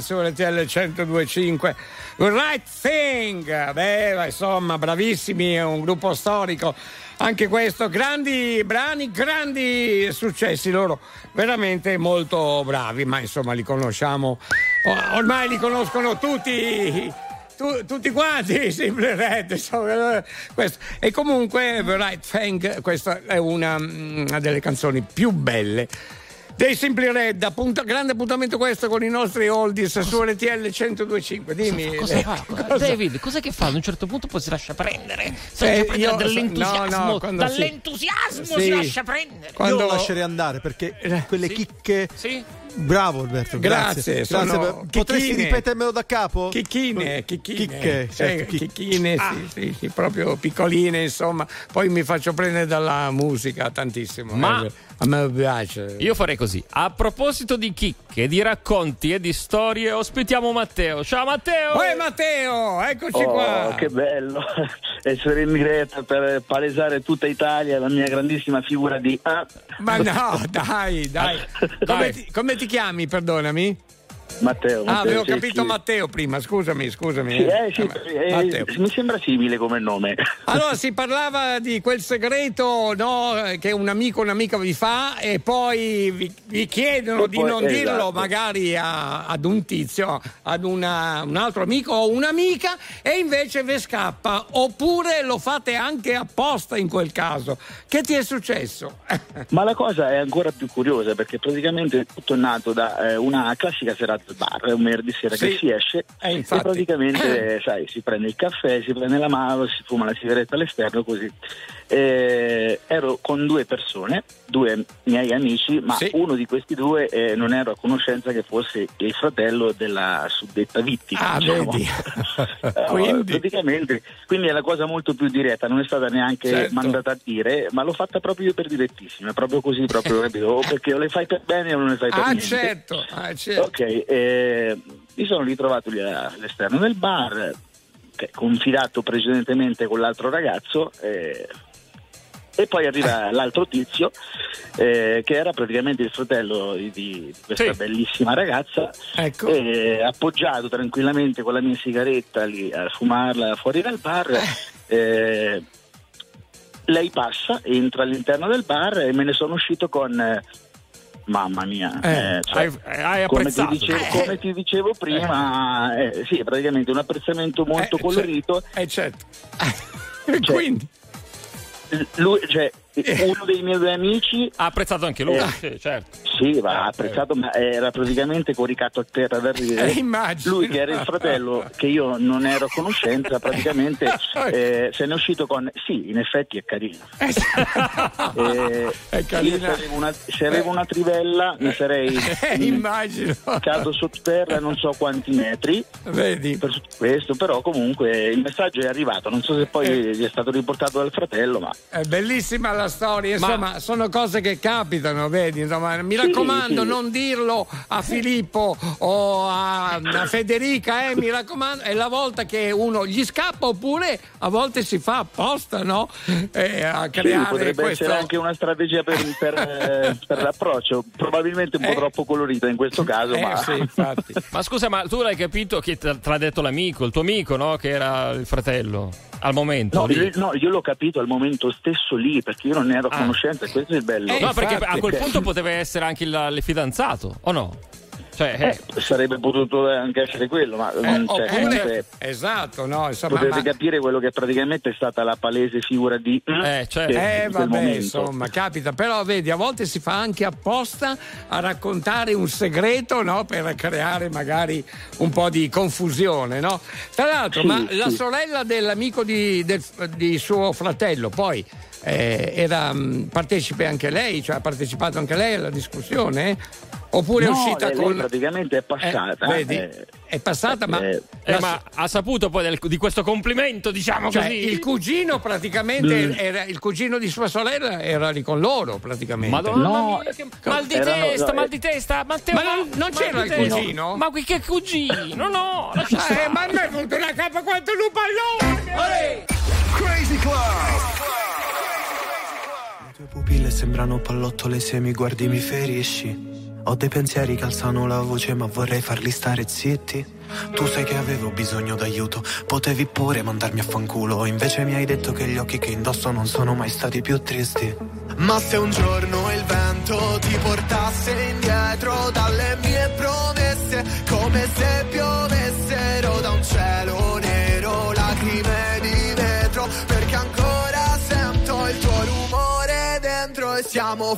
[SPEAKER 1] sulle TL 102.5 The Right Thing beh insomma bravissimi è un gruppo storico anche questo grandi brani grandi successi loro veramente molto bravi ma insomma li conosciamo ormai li conoscono tutti tu, tutti quanti, sempre Red. Questo. E comunque, The Right Fang, questa è una, una delle canzoni più belle dei Simpli Red, appunta, grande appuntamento questo con i nostri oldies cosa? su RTL 1025. Dimmi,
[SPEAKER 2] cosa,
[SPEAKER 1] cosa
[SPEAKER 2] fa?
[SPEAKER 1] Cosa?
[SPEAKER 2] David, cosa che fa? Ad un certo punto poi si lascia prendere, si
[SPEAKER 1] eh,
[SPEAKER 2] lascia prendere
[SPEAKER 1] io,
[SPEAKER 2] dall'entusiasmo,
[SPEAKER 1] no, no,
[SPEAKER 2] dall'entusiasmo
[SPEAKER 1] sì.
[SPEAKER 2] si lascia prendere.
[SPEAKER 1] Quando...
[SPEAKER 28] Io lo lascerei andare perché eh, quelle sì. chicche sì. Bravo Alberto,
[SPEAKER 1] grazie.
[SPEAKER 28] grazie. grazie. Potresti ripetermelo da capo?
[SPEAKER 1] Chicchine, chicchine.
[SPEAKER 28] Chicche, eh, certo,
[SPEAKER 1] eh, chicchine, ah. sì, sì, sì, proprio piccoline, insomma. Poi mi faccio prendere dalla musica tantissimo.
[SPEAKER 2] Ma
[SPEAKER 1] eh a me piace.
[SPEAKER 2] Io farei così. A proposito di chicche, di racconti e di storie, ospitiamo Matteo. Ciao Matteo!
[SPEAKER 1] Uè Matteo, eccoci
[SPEAKER 29] Oh,
[SPEAKER 1] qua.
[SPEAKER 29] che bello essere in diretta per palesare tutta Italia la mia grandissima figura di ah,
[SPEAKER 1] Ma no, dai, dai. Come ti, come ti chiami, perdonami?
[SPEAKER 29] Matteo.
[SPEAKER 1] Ah,
[SPEAKER 29] Matteo,
[SPEAKER 1] avevo
[SPEAKER 29] sì,
[SPEAKER 1] capito. Matteo prima, scusami, scusami.
[SPEAKER 29] Sì, eh, sì,
[SPEAKER 1] Eh,
[SPEAKER 29] mi sembra simile come nome.
[SPEAKER 1] Allora si parlava di quel segreto no, che un amico o un'amica vi fa e poi vi, vi chiedono
[SPEAKER 29] E
[SPEAKER 1] di
[SPEAKER 29] poi-
[SPEAKER 1] non dirlo
[SPEAKER 29] esatto.
[SPEAKER 1] magari a- ad un tizio, ad una- un altro amico o un'amica e invece vi scappa. Oppure lo fate anche apposta in quel caso. Che ti è successo?
[SPEAKER 29] Ma la cosa è ancora più curiosa perché praticamente tutto è nato da eh, una classica serata al bar, un venerdì sera
[SPEAKER 1] Sì.
[SPEAKER 29] che si esce
[SPEAKER 1] Eh,
[SPEAKER 29] e praticamente sai, si prende il caffè, si prende la mano, si fuma la sigaretta all'esterno così. Eh, ero con due persone, due miei amici, ma uno di questi due eh, non ero a conoscenza che fosse il fratello della suddetta vittima.
[SPEAKER 1] Ah,
[SPEAKER 29] diciamo. Eh,
[SPEAKER 1] Quindi-
[SPEAKER 29] praticamente, quindi è la cosa molto più diretta, non è stata neanche
[SPEAKER 1] Certo.
[SPEAKER 29] mandata a dire, ma l'ho fatta proprio io per direttissima, proprio così, proprio capito? O perché o le fai per bene o non le fai per
[SPEAKER 1] Ah,
[SPEAKER 29] niente.
[SPEAKER 1] certo, ah, certo.
[SPEAKER 29] Ok, eh, mi sono ritrovato lì all'esterno del bar, che- confidato precedentemente con l'altro ragazzo. eh, e poi arriva l'altro tizio, eh, che era praticamente il fratello di, questa bellissima ragazza,
[SPEAKER 1] Ecco.
[SPEAKER 29] eh, appoggiato tranquillamente con la mia sigaretta lì a fumarla fuori dal bar. eh, lei passa, entra all'interno del bar e me ne sono uscito con. eh, Mamma mia,
[SPEAKER 2] Eh,
[SPEAKER 29] eh, cioè,
[SPEAKER 2] hai- hai
[SPEAKER 29] come, ti
[SPEAKER 2] apprezzato.
[SPEAKER 29] dicevo,
[SPEAKER 2] Eh.
[SPEAKER 29] come ti dicevo prima, eh, sì, praticamente un apprezzamento molto
[SPEAKER 1] Eh,
[SPEAKER 29] colorito.
[SPEAKER 1] Eh, certo.
[SPEAKER 29] Quindi, lui, cioè, uno dei miei due amici
[SPEAKER 2] Ha apprezzato anche lui,
[SPEAKER 29] Eh.
[SPEAKER 2] sì, certo.
[SPEAKER 29] sì, va, ha apprezzato, ma era praticamente coricato a terra da ridere.
[SPEAKER 1] Eh, immagino.
[SPEAKER 29] Lui, che era il fratello, che io non ero a conoscenza, praticamente eh, se ne è uscito con sì, in effetti è carino. Eh,
[SPEAKER 1] È carina.
[SPEAKER 29] io se avevo, una, se avevo una trivella mi sarei
[SPEAKER 1] Eh, immagino.
[SPEAKER 29] caduto sotterra non so quanti metri
[SPEAKER 1] Vedi.
[SPEAKER 29] per questo, però comunque il messaggio è arrivato. Non so se poi
[SPEAKER 1] Eh.
[SPEAKER 29] gli è stato riportato dal fratello, ma
[SPEAKER 1] È bellissima la storia, insomma, sono cose che capitano, vedi? Insomma, mi
[SPEAKER 29] Sì,
[SPEAKER 1] raccomando,
[SPEAKER 29] sì.
[SPEAKER 1] non dirlo a Filippo o a, a Federica, eh, mi raccomando, è la volta che uno gli scappa oppure a volte si fa apposta, no? Eh, a
[SPEAKER 29] Sì,
[SPEAKER 1] creare
[SPEAKER 29] potrebbe
[SPEAKER 1] questo.
[SPEAKER 29] essere anche una strategia per, per, eh, per l'approccio, probabilmente un po' troppo colorita in questo caso,
[SPEAKER 1] Eh,
[SPEAKER 29] ma
[SPEAKER 1] sì.
[SPEAKER 2] Ma scusa, ma tu l'hai capito che te l'ha detto l'amico, il tuo amico, no? Che era il fratello al momento.
[SPEAKER 29] No, io, no, io l'ho capito al momento stesso lì perché io non ne ero a
[SPEAKER 2] Ah.
[SPEAKER 29] conoscenza questo è il bello.
[SPEAKER 2] no, perché a quel punto poteva essere anche il, il fidanzato, o no? Cioè, eh,
[SPEAKER 29] Eh, sarebbe potuto anche essere quello, ma
[SPEAKER 1] Eh,
[SPEAKER 29] non cioè, comunque
[SPEAKER 1] esatto, no, insomma,
[SPEAKER 29] potete
[SPEAKER 1] ma-
[SPEAKER 29] capire quello che praticamente è stata la palese figura di
[SPEAKER 2] eh,
[SPEAKER 29] che-
[SPEAKER 1] Eh
[SPEAKER 29] di quel
[SPEAKER 1] vabbè,
[SPEAKER 29] momento.
[SPEAKER 1] insomma, capita, però vedi, a volte si fa anche apposta a raccontare un segreto, no? Per creare magari un po' di confusione, no? Tra l'altro,
[SPEAKER 29] Sì,
[SPEAKER 1] ma
[SPEAKER 29] sì.
[SPEAKER 1] la sorella dell'amico di, del- di suo fratello, poi eh, era mh, partecipe anche lei, cioè ha partecipato anche lei alla discussione? Oppure è
[SPEAKER 29] No,
[SPEAKER 1] uscita
[SPEAKER 29] lei- lei
[SPEAKER 1] con.
[SPEAKER 29] praticamente è passata,
[SPEAKER 1] Eh, vedi?
[SPEAKER 29] eh,
[SPEAKER 1] è passata, ma.
[SPEAKER 29] eh,
[SPEAKER 2] eh,
[SPEAKER 1] la-
[SPEAKER 2] ma ha saputo poi del- di questo complimento, diciamo
[SPEAKER 1] cioè,
[SPEAKER 2] così.
[SPEAKER 1] il cugino praticamente
[SPEAKER 29] Mm.
[SPEAKER 1] era il cugino di sua sorella era lì con loro praticamente.
[SPEAKER 2] Madonna
[SPEAKER 29] No,
[SPEAKER 2] mia, che mal di
[SPEAKER 29] erano-
[SPEAKER 2] testa,
[SPEAKER 29] no,
[SPEAKER 2] mal
[SPEAKER 29] eh.
[SPEAKER 2] di testa, Matteo.
[SPEAKER 1] Ma non- non
[SPEAKER 2] mal
[SPEAKER 1] c'era il
[SPEAKER 2] testa.
[SPEAKER 1] cugino?
[SPEAKER 2] Ma qui che cugino? No, lascia
[SPEAKER 1] Eh, ma a me è venuto una capa quanto un pallone!
[SPEAKER 12] Crazy Club.
[SPEAKER 16] Le tue pupille sembrano pallottole se mi guardi mi ferisci. Ho dei pensieri che alzano la voce ma vorrei farli stare zitti. Tu sai che avevo bisogno d'aiuto, potevi pure mandarmi a fanculo. Invece mi hai detto che gli occhi che indosso non sono mai stati più tristi. Ma se un giorno il vento ti portasse indietro dalle mie promesse, come se piovessero da un cielo nero, lacrime di vetro, perché ancora sento il tuo rumore dentro e siamo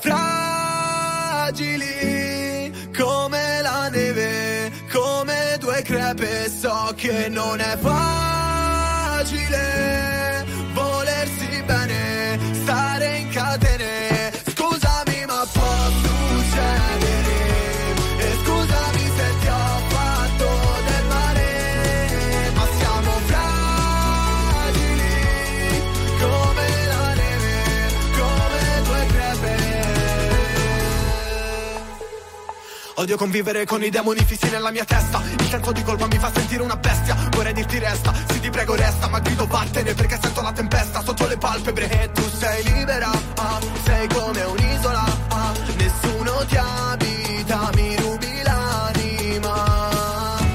[SPEAKER 16] fragili come la neve, come due crepe, so che non è facile Odio convivere con i demoni fissi nella mia testa. Il senso di colpa mi fa sentire una bestia. Vorrei dirti resta, sì ti prego resta Ma grido vattene perché sento la tempesta sotto le palpebre. E tu sei libera, ah, sei come un'isola ah, Nessuno ti abita, mi rubi l'anima.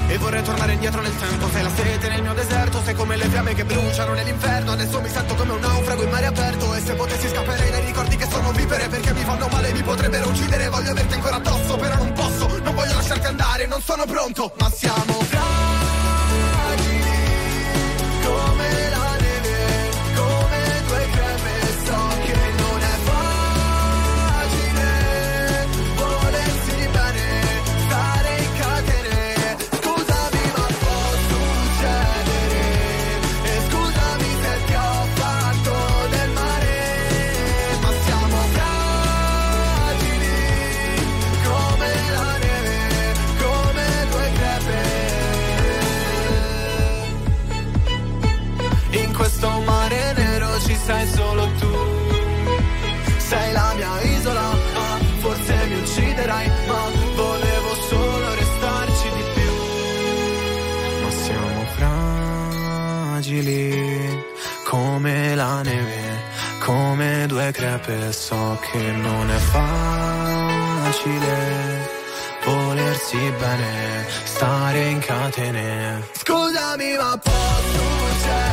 [SPEAKER 16] E vorrei tornare indietro nel tempo Sei la sete nel mio deserto Sei come le fiamme che bruciano nell'inferno. Adesso mi sento come un naufrago in mare aperto E se potessi scapperei dai ricordi che sono vivere Perché mi fanno male, mi potrebbero uccidere. Voglio averti ancora addosso, però non non sono pronto Ma siamo fragili la neve Come due crepe So che non è facile Volersi bene Stare in catene. Scusami ma può succedere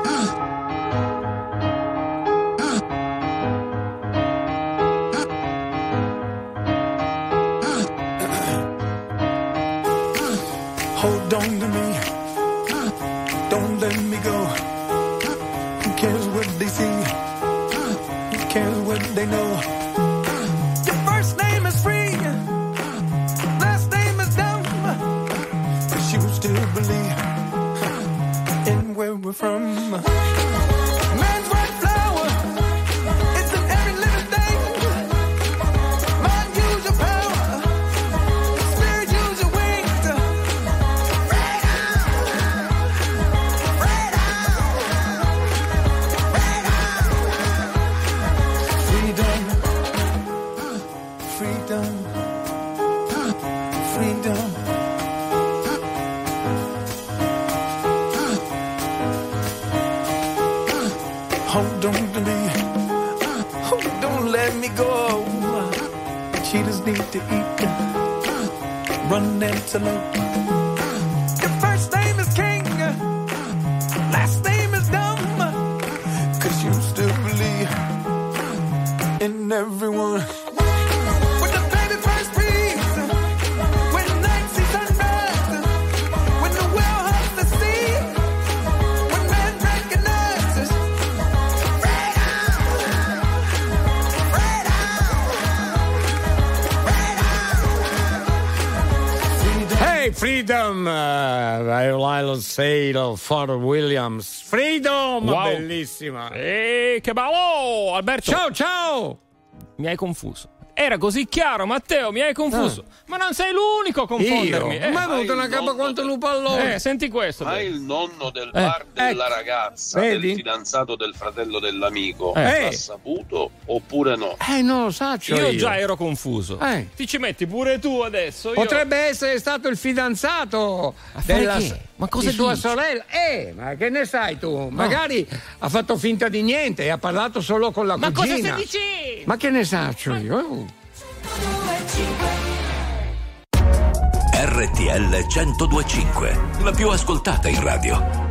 [SPEAKER 16] Don't let me go. Who cares what they see?
[SPEAKER 1] Sale, Father Williams. Freedom!
[SPEAKER 2] Wow.
[SPEAKER 1] Bellissima.
[SPEAKER 2] E che bello! Alberto.
[SPEAKER 1] Ciao, ciao!
[SPEAKER 2] Mi hai confuso. Era così chiaro, Matteo, mi hai confuso. Ma non sei l'unico a confondermi.
[SPEAKER 1] Io? Ma è venuta una capa quanto lupo all'ora.
[SPEAKER 2] Eh, senti questo.
[SPEAKER 30] Ma
[SPEAKER 2] beh.
[SPEAKER 30] il nonno del
[SPEAKER 2] Eh,
[SPEAKER 30] bar della
[SPEAKER 1] ecco.
[SPEAKER 30] ragazza,
[SPEAKER 1] Vedi?
[SPEAKER 30] del fidanzato del fratello dell'amico,
[SPEAKER 1] Eh.
[SPEAKER 30] l'ha saputo oppure no?
[SPEAKER 1] Eh, non lo saccio
[SPEAKER 2] Io
[SPEAKER 1] io.
[SPEAKER 2] già ero confuso.
[SPEAKER 1] Eh.
[SPEAKER 2] Ti ci metti pure tu adesso. Io...
[SPEAKER 1] Potrebbe essere stato il fidanzato
[SPEAKER 2] fare
[SPEAKER 1] della,
[SPEAKER 2] che? Ma cosa
[SPEAKER 1] di tua
[SPEAKER 2] dici?
[SPEAKER 1] sorella. Eh, ma che ne sai tu? Magari ha fatto finta di niente e ha parlato solo con la
[SPEAKER 2] Ma cosa
[SPEAKER 1] cugina.
[SPEAKER 2] stai dicendo?
[SPEAKER 1] Ma che ne saccio io? Oh.
[SPEAKER 8] RTL 1025, la più ascoltata in radio.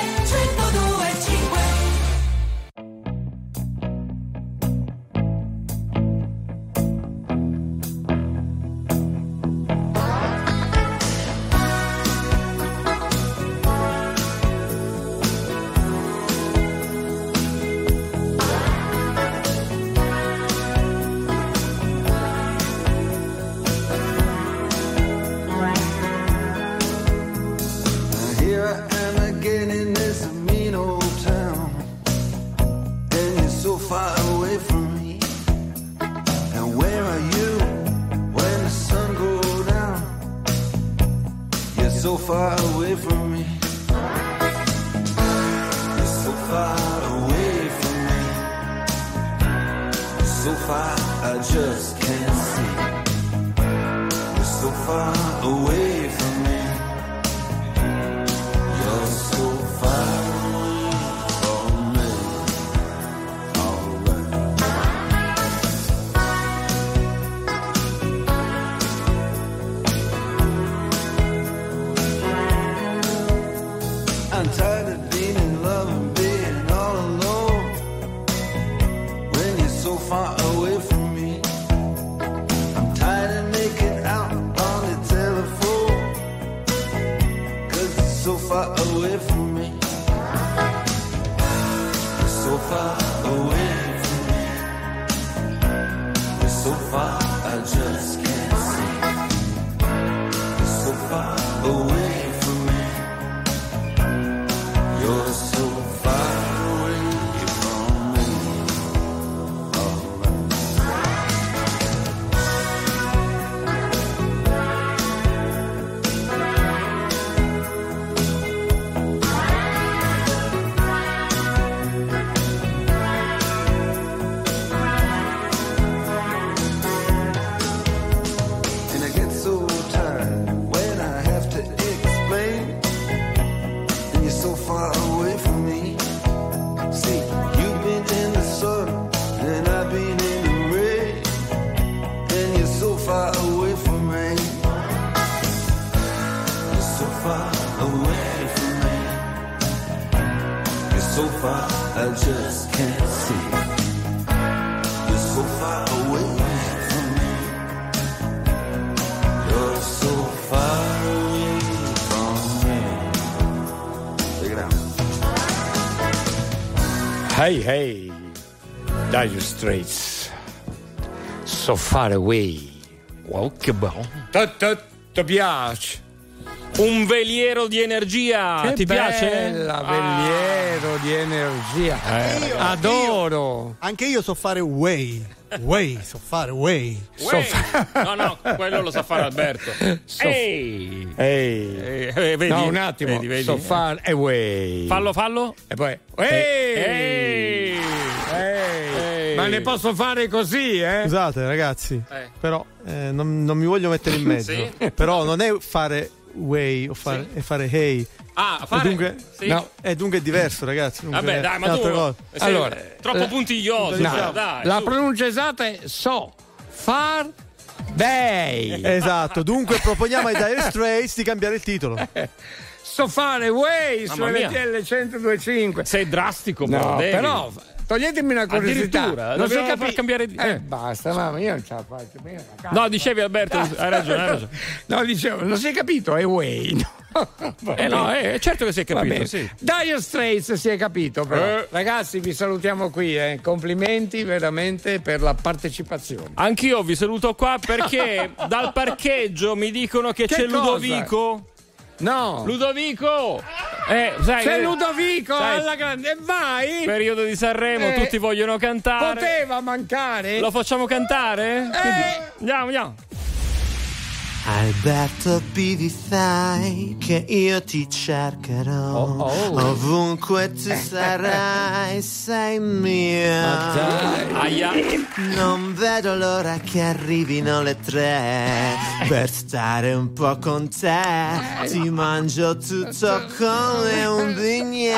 [SPEAKER 1] Hey hey, Dire Straits, So Far Away,
[SPEAKER 2] wow che buono.
[SPEAKER 1] Ti piace?
[SPEAKER 2] Un veliero di energia,
[SPEAKER 1] che
[SPEAKER 2] ti
[SPEAKER 1] bella,
[SPEAKER 2] piace?
[SPEAKER 1] veliero ah. di energia.
[SPEAKER 2] Eh.
[SPEAKER 1] Io, Adoro. Io.
[SPEAKER 28] Anche io so fare way. Way, so fare way.
[SPEAKER 2] way. So fa- no, no, quello lo sa fare Alberto. So, Ehi.
[SPEAKER 1] Ehi,
[SPEAKER 2] eh, vedi?
[SPEAKER 1] No, un attimo.
[SPEAKER 2] Vedi, vedi.
[SPEAKER 1] So far eh, away.
[SPEAKER 2] Fallo, fallo.
[SPEAKER 1] E poi.
[SPEAKER 2] Ehi!
[SPEAKER 1] Ma ne posso fare così, eh?
[SPEAKER 28] Scusate, ragazzi.
[SPEAKER 2] Eh.
[SPEAKER 28] Però eh, non, non, mi voglio mettere in mezzo.
[SPEAKER 2] sì?
[SPEAKER 28] Però non è fare way o fare, sì. e fare hey.
[SPEAKER 2] Ah, fare?
[SPEAKER 28] Dunque,
[SPEAKER 2] sì.
[SPEAKER 28] no, è dunque diverso, ragazzi. Dunque
[SPEAKER 2] Vabbè, dai, ma tu sei
[SPEAKER 1] allora,
[SPEAKER 2] eh,
[SPEAKER 1] troppo
[SPEAKER 2] puntiglioso.
[SPEAKER 1] No, diciamo.
[SPEAKER 2] dai,
[SPEAKER 1] la
[SPEAKER 2] su.
[SPEAKER 1] pronuncia esatta è so. Far day.
[SPEAKER 28] Esatto, dunque proponiamo ai Dire Straits di cambiare il titolo.
[SPEAKER 1] So fare way su. RTL 1025.
[SPEAKER 2] Sei drastico,
[SPEAKER 1] No,
[SPEAKER 2] però.
[SPEAKER 1] Toglietemi una curiosità.
[SPEAKER 2] Addirittura,
[SPEAKER 1] non si capi-
[SPEAKER 2] cambiare di-
[SPEAKER 1] Eh, basta, mamma, io non ce la faccio. cazzo.
[SPEAKER 2] No, dicevi Alberto, hai ragione, hai ragione.
[SPEAKER 1] No, dicevo, non si è capito, è way. No. Va
[SPEAKER 2] Eh no, eh, certo che si è capito, sì.
[SPEAKER 1] Dire Straits si è capito.
[SPEAKER 2] Eh.
[SPEAKER 1] Ragazzi, vi salutiamo qui. eh. Complimenti veramente per la partecipazione.
[SPEAKER 2] Anch'io vi saluto qua perché dal parcheggio mi dicono che,
[SPEAKER 1] Che
[SPEAKER 2] c'è
[SPEAKER 1] cosa?
[SPEAKER 2] Ludovico.
[SPEAKER 1] No,
[SPEAKER 2] Ludovico! Eh, sai,
[SPEAKER 1] c'è Ludovico
[SPEAKER 2] sai,
[SPEAKER 1] alla grande. E vai!
[SPEAKER 2] Periodo di Sanremo,
[SPEAKER 1] Eh,
[SPEAKER 2] tutti vogliono cantare.
[SPEAKER 1] Poteva mancare?
[SPEAKER 2] Lo facciamo cantare?
[SPEAKER 1] Eh.
[SPEAKER 2] Andiamo, andiamo.
[SPEAKER 31] Alberto Bivi fai che io ti cercherò
[SPEAKER 1] Oh, oh.
[SPEAKER 31] ovunque tu sarai sei
[SPEAKER 2] Aia.
[SPEAKER 31] non vedo l'ora che arrivino le tre per stare un po' con te ti mangio tutto come un bignè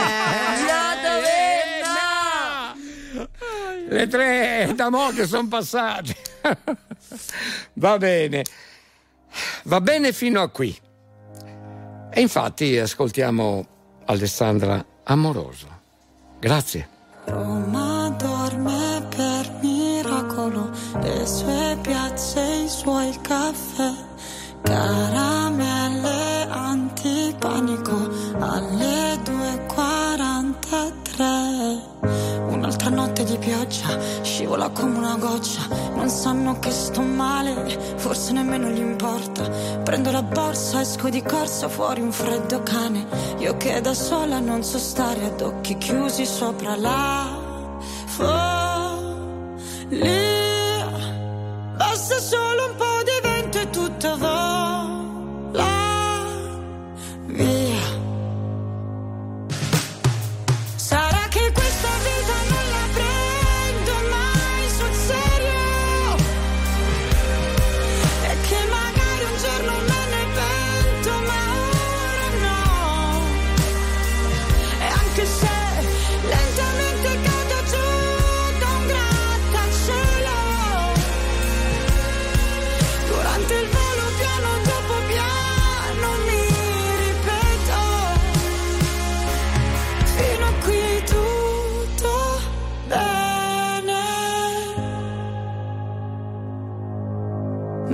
[SPEAKER 1] Le tre da mo' che sono passate. Va bene. Va bene fino a qui. E infatti ascoltiamo Alessandra Amoroso. Grazie.
[SPEAKER 18] Roma dorme per miracolo, le sue piazze, i suoi caffè, caramelle pioggia, scivola come una goccia, non sanno che sto male, forse nemmeno gli importa. Prendo la borsa, esco di corsa, fuori un freddo cane, io che da sola non so stare ad occhi chiusi sopra la follia. Basta solo un po' di vento e tutto vola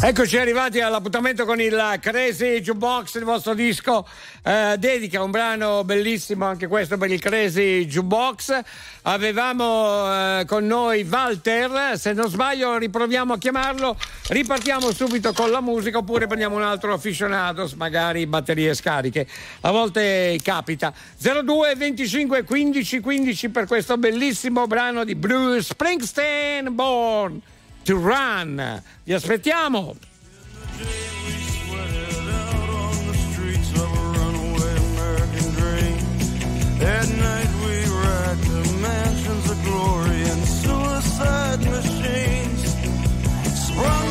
[SPEAKER 1] Eccoci arrivati all'appuntamento con il Crazy Jukebox, il vostro disco eh, dedica un brano bellissimo anche questo per il Crazy Jukebox. Avevamo eh, con noi Walter, se non sbaglio riproviamo a chiamarlo, ripartiamo subito con la musica oppure prendiamo un altro aficionados, magari batterie scariche. A volte capita. 02 25 15 15 per questo bellissimo brano di Bruce Springsteen, Born to Run. Vi aspettiamo.
[SPEAKER 32] At night we ride to mansions of glory and suicide machines. Sprung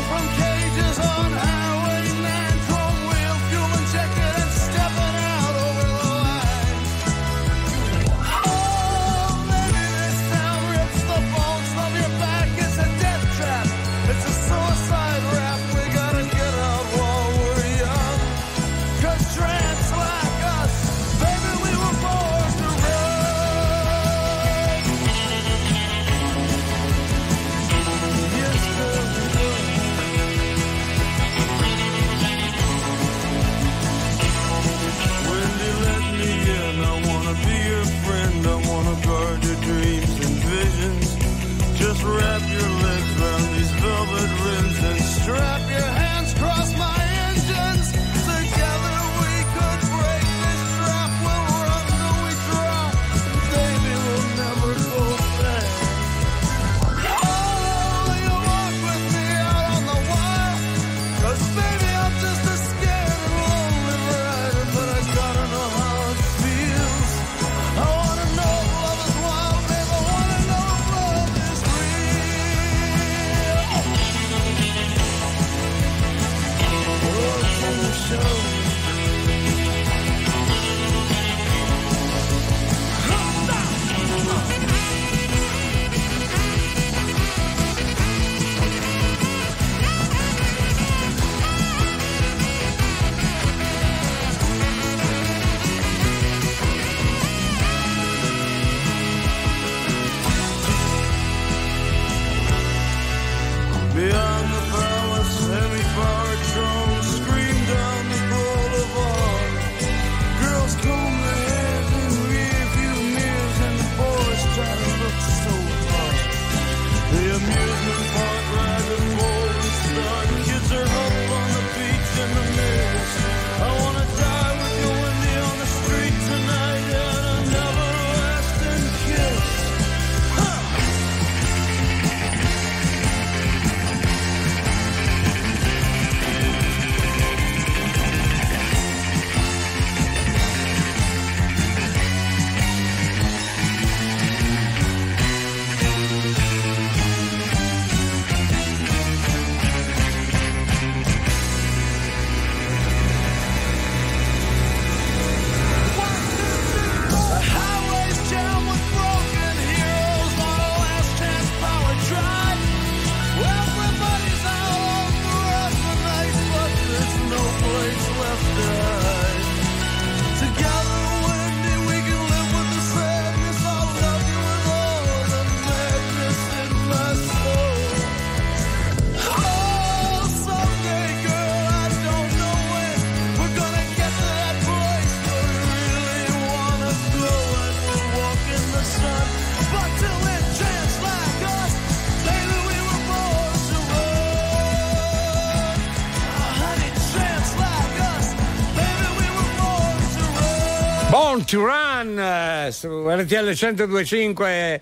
[SPEAKER 32] to Run
[SPEAKER 1] eh, su RTL 1025.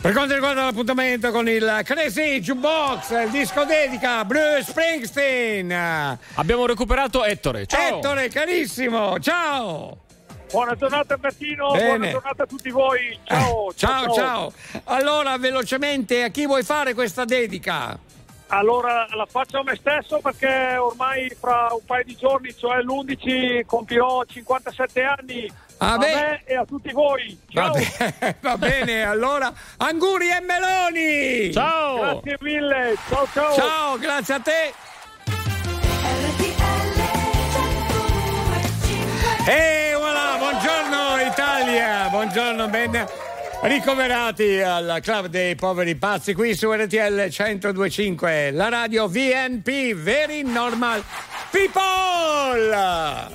[SPEAKER 1] Per quanto riguarda l'appuntamento con il Crazy Jukebox, il disco dedica a Bruce Springsteen.
[SPEAKER 2] Abbiamo recuperato Ettore. Ciao.
[SPEAKER 1] Ettore, carissimo, ciao.
[SPEAKER 33] Buona giornata Bertino,
[SPEAKER 1] Bene.
[SPEAKER 33] buona giornata a tutti voi. Ciao,
[SPEAKER 1] Ciao, ciao. Allora, velocemente, a chi vuoi fare questa dedica?
[SPEAKER 33] Allora la faccio a me stesso perché ormai fra un paio di giorni, cioè l'11, compirò 57 anni.
[SPEAKER 1] Ah,
[SPEAKER 33] a me e a tutti voi.
[SPEAKER 1] Va,
[SPEAKER 33] Ciao.
[SPEAKER 1] be- va bene, allora, Anguri e Meloni!
[SPEAKER 2] Ciao!
[SPEAKER 33] Grazie mille, ciao ciao.
[SPEAKER 1] Ciao, grazie a te! E voilà, buongiorno Italia, buongiorno, ben Ricoverati al club dei poveri pazzi qui su RTL 1025, la radio VNP, Very Normal People.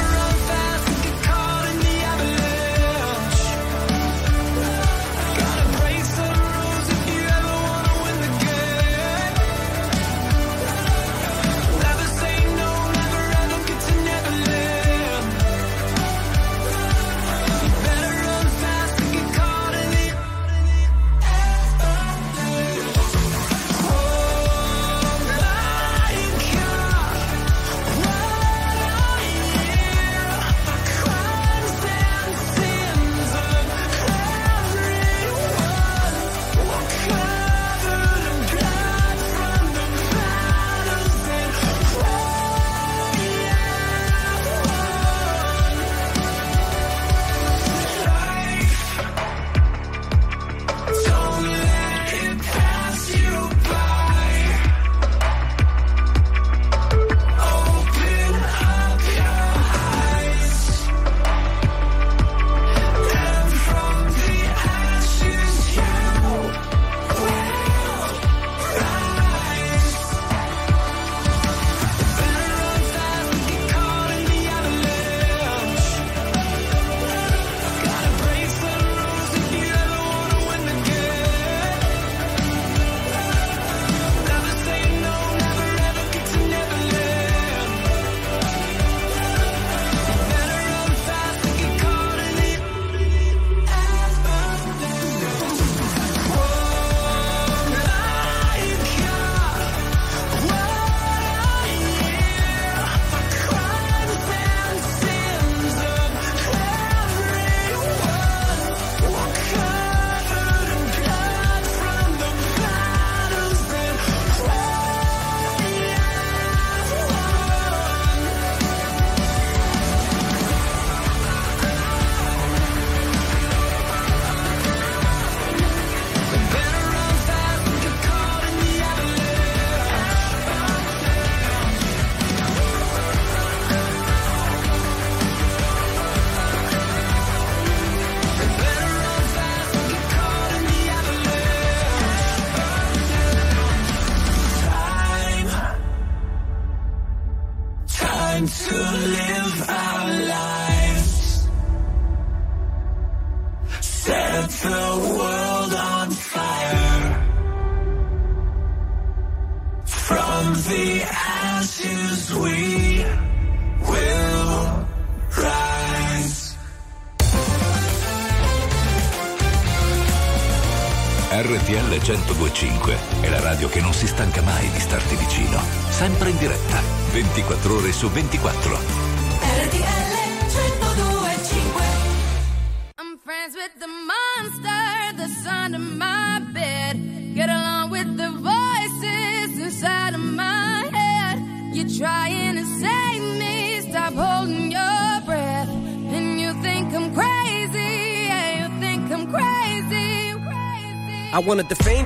[SPEAKER 8] 1025 è la radio che non si stanca mai di starti vicino. Sempre in diretta, 24 ore su 24.
[SPEAKER 13] RTL 1025 I'm friends with the monster that's under my bed. Get along with the voices inside of my head. You're trying to save me, stop holding your breath. And you think I'm crazy, yeah, you think I'm crazy.
[SPEAKER 34] I wanted the fame,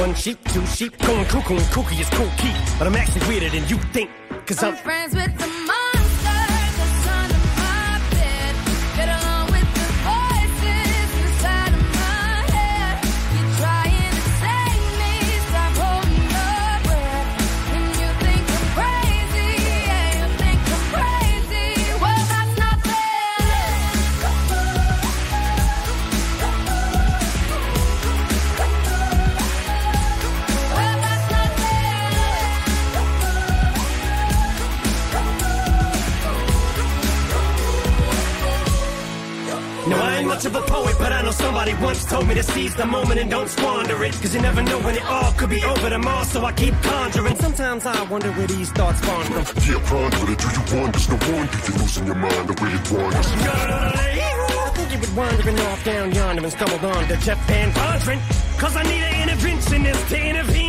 [SPEAKER 34] One sheep, two sheep, going cuckoo and kooky is cool key. But I'm actually weirder than you think. Cause I'm
[SPEAKER 13] I'm friends with the
[SPEAKER 34] told me to seize the moment and don't squander it. Cause you never know when it all could be over tomorrow, so I keep conjuring. Sometimes I wonder where these thoughts spawn from.
[SPEAKER 12] Yeah, ponder it. Do you want wonder? No wonder you're losing your mind the way it wanders.
[SPEAKER 34] I think you were wandering off down yonder and stumbled on to Jeff Van Vondren. Cause I need an interventionist to intervene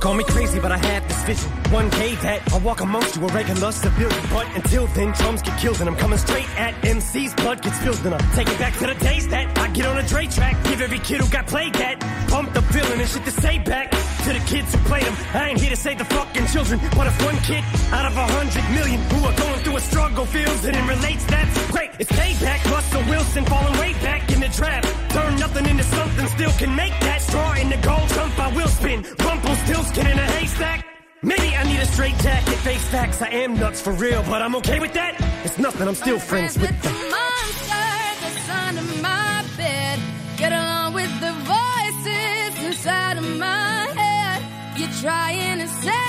[SPEAKER 34] Call me crazy, but I had this vision. One day that I'll walk amongst you, a regular civilian. But until then, drums get killed, and I'm coming straight at MC's blood gets spilled, and I'm taking back to the days that I get on a Dre track. Give every kid who got played that. Pump the villain and shit to say back to the kids who played them. I ain't here to save the fucking children, but if one kid out of a hundred million who are going through a struggle feels it and relates, that's great. It's payback. Russell Wilson falling way back in the draft. Turn nothing into something, still can make that straw in the gold jump. I will spin. Rumpelstiltskin in a haystack. Maybe I need a straight jacket, face facts. I am nuts for real, but I'm okay with that. It's nothing, I'm still friends with the.
[SPEAKER 13] monster trying to save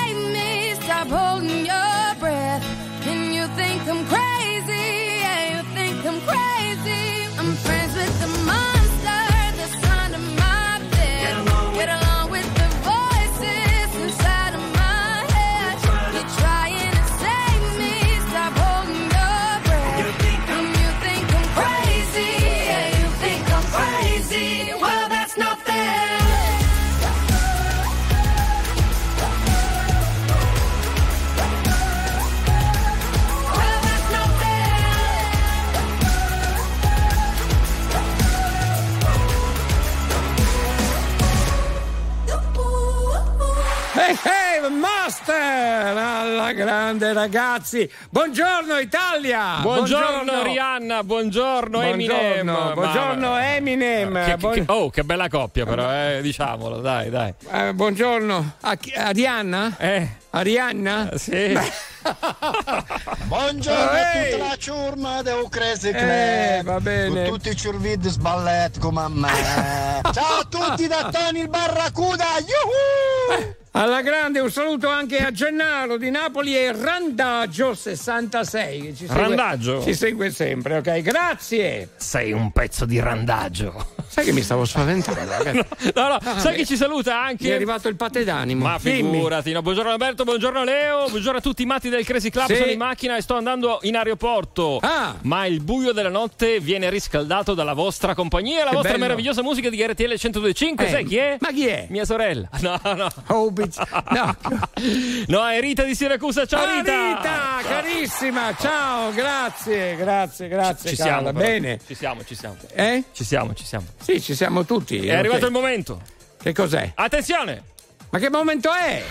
[SPEAKER 1] Alla grande ragazzi! Buongiorno Italia!
[SPEAKER 2] Buongiorno, Rihanna, buongiorno, Eminem.
[SPEAKER 1] Buongiorno, buongiorno
[SPEAKER 2] Ma-
[SPEAKER 1] Eminem.
[SPEAKER 2] Che-
[SPEAKER 1] Buon-
[SPEAKER 2] che- oh, che bella coppia, però, eh, diciamolo, dai, dai.
[SPEAKER 1] eh, buongiorno. A chi- Arianna?
[SPEAKER 2] Eh.
[SPEAKER 1] Arianna?
[SPEAKER 2] Sì.
[SPEAKER 35] Buongiorno
[SPEAKER 1] Ehi!
[SPEAKER 35] a tutta la ciurma del Crazy Club.
[SPEAKER 1] Eh, va bene.
[SPEAKER 35] Con tutti i ciurvidi sballetti come a me. Ciao a tutti da Tony il Barracuda. Yuhu!
[SPEAKER 1] Alla grande un saluto anche a Gennaro di Napoli e Randaggio 66 che ci segue,
[SPEAKER 2] Randaggio?
[SPEAKER 1] ci segue sempre, ok? Grazie!
[SPEAKER 2] Sei un pezzo di randaggio.
[SPEAKER 1] Sai che mi stavo spaventando? ragazzi?
[SPEAKER 2] No, no,
[SPEAKER 1] Ah,
[SPEAKER 2] sai
[SPEAKER 1] beh.
[SPEAKER 2] che ci saluta anche.
[SPEAKER 1] Mi è arrivato il pate d'animo.
[SPEAKER 2] Ma figurati, no. buongiorno Alberto, buongiorno Leo, buongiorno a tutti i matti del Crazy Club,
[SPEAKER 1] Sì.
[SPEAKER 2] sono in macchina e sto andando in aeroporto.
[SPEAKER 1] Ah.
[SPEAKER 2] Ma il buio della notte viene riscaldato dalla vostra compagnia, la
[SPEAKER 1] Che
[SPEAKER 2] vostra
[SPEAKER 1] bello.
[SPEAKER 2] meravigliosa musica di RTL 1025.
[SPEAKER 1] Eh,
[SPEAKER 2] Sai chi è?
[SPEAKER 1] Ma chi è?
[SPEAKER 2] Mia sorella. No, no.
[SPEAKER 1] Oh, no.
[SPEAKER 2] No, è Rita di Siracusa. Ciao
[SPEAKER 1] Ah,
[SPEAKER 2] Rita.
[SPEAKER 1] Rita, carissima, ciao, grazie, grazie, grazie.
[SPEAKER 2] Ci
[SPEAKER 1] cara,
[SPEAKER 2] siamo,
[SPEAKER 1] bene.
[SPEAKER 2] Ci siamo, ci siamo.
[SPEAKER 1] Eh?
[SPEAKER 2] Ci siamo, ci siamo.
[SPEAKER 1] Sì, ci siamo tutti.
[SPEAKER 2] È arrivato il momento.
[SPEAKER 1] Che cos'è?
[SPEAKER 2] Attenzione!
[SPEAKER 1] Ma che momento è?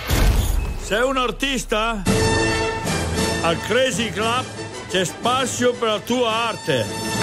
[SPEAKER 36] Sei un artista? Al Crazy Club c'è spazio per la tua arte.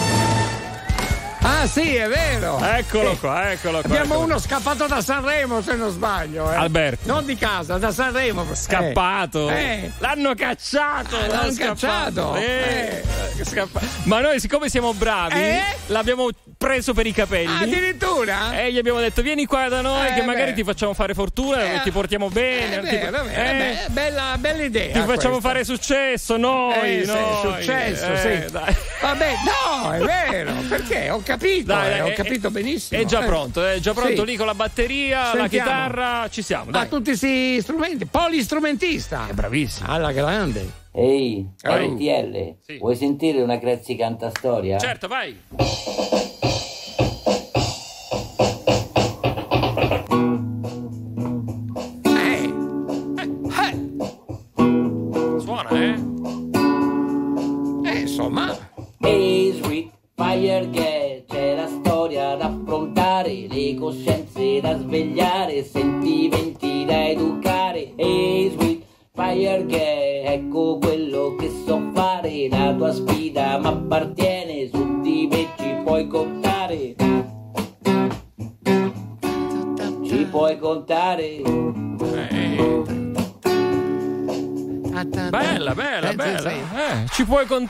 [SPEAKER 1] Ah, sì, è vero.
[SPEAKER 2] Eccolo
[SPEAKER 1] Eh,
[SPEAKER 2] qua, eccolo qua.
[SPEAKER 1] Abbiamo
[SPEAKER 2] eccolo.
[SPEAKER 1] uno scappato da Sanremo, se non sbaglio. eh.
[SPEAKER 2] Alberto.
[SPEAKER 1] Non di casa, da Sanremo. Eh.
[SPEAKER 2] Scappato.
[SPEAKER 1] Eh.
[SPEAKER 2] L'hanno cacciato.
[SPEAKER 1] Ah, l'hanno cacciato.
[SPEAKER 2] Eh, scappa- Ma noi, siccome siamo bravi,
[SPEAKER 1] Eh?
[SPEAKER 2] l'abbiamo preso per i capelli.
[SPEAKER 1] Ah, addirittura?
[SPEAKER 2] E gli abbiamo detto: Vieni qua da noi,
[SPEAKER 1] Eh,
[SPEAKER 2] che magari
[SPEAKER 1] beh.
[SPEAKER 2] ti facciamo fare fortuna,
[SPEAKER 1] Eh,
[SPEAKER 2] ti portiamo bene.
[SPEAKER 1] Eh,
[SPEAKER 2] ti-
[SPEAKER 1] beh,
[SPEAKER 2] eh,
[SPEAKER 1] bella, bella idea.
[SPEAKER 2] ti facciamo
[SPEAKER 1] questa.
[SPEAKER 2] fare successo, noi.
[SPEAKER 1] Eh,
[SPEAKER 2] noi.
[SPEAKER 1] successo,
[SPEAKER 2] Eh,
[SPEAKER 1] sì.
[SPEAKER 2] dai.
[SPEAKER 1] Vabbè, no, è vero. Perché? Ho capito,
[SPEAKER 2] Dai,
[SPEAKER 1] eh, ho
[SPEAKER 2] è-
[SPEAKER 1] capito benissimo.
[SPEAKER 2] È già
[SPEAKER 1] Eh.
[SPEAKER 2] pronto, è già pronto
[SPEAKER 1] Sì.
[SPEAKER 2] lì con la batteria, la
[SPEAKER 1] Sentiamo.
[SPEAKER 2] chitarra, ci siamo.
[SPEAKER 1] Ha
[SPEAKER 2] Dai.
[SPEAKER 1] tutti questi strumenti, polistrumentista.
[SPEAKER 2] È bravissimo.
[SPEAKER 1] Alla grande.
[SPEAKER 37] Ehi. RTL,
[SPEAKER 2] Sì.
[SPEAKER 37] vuoi sentire una Crezzi canta storia?
[SPEAKER 2] Certo, vai.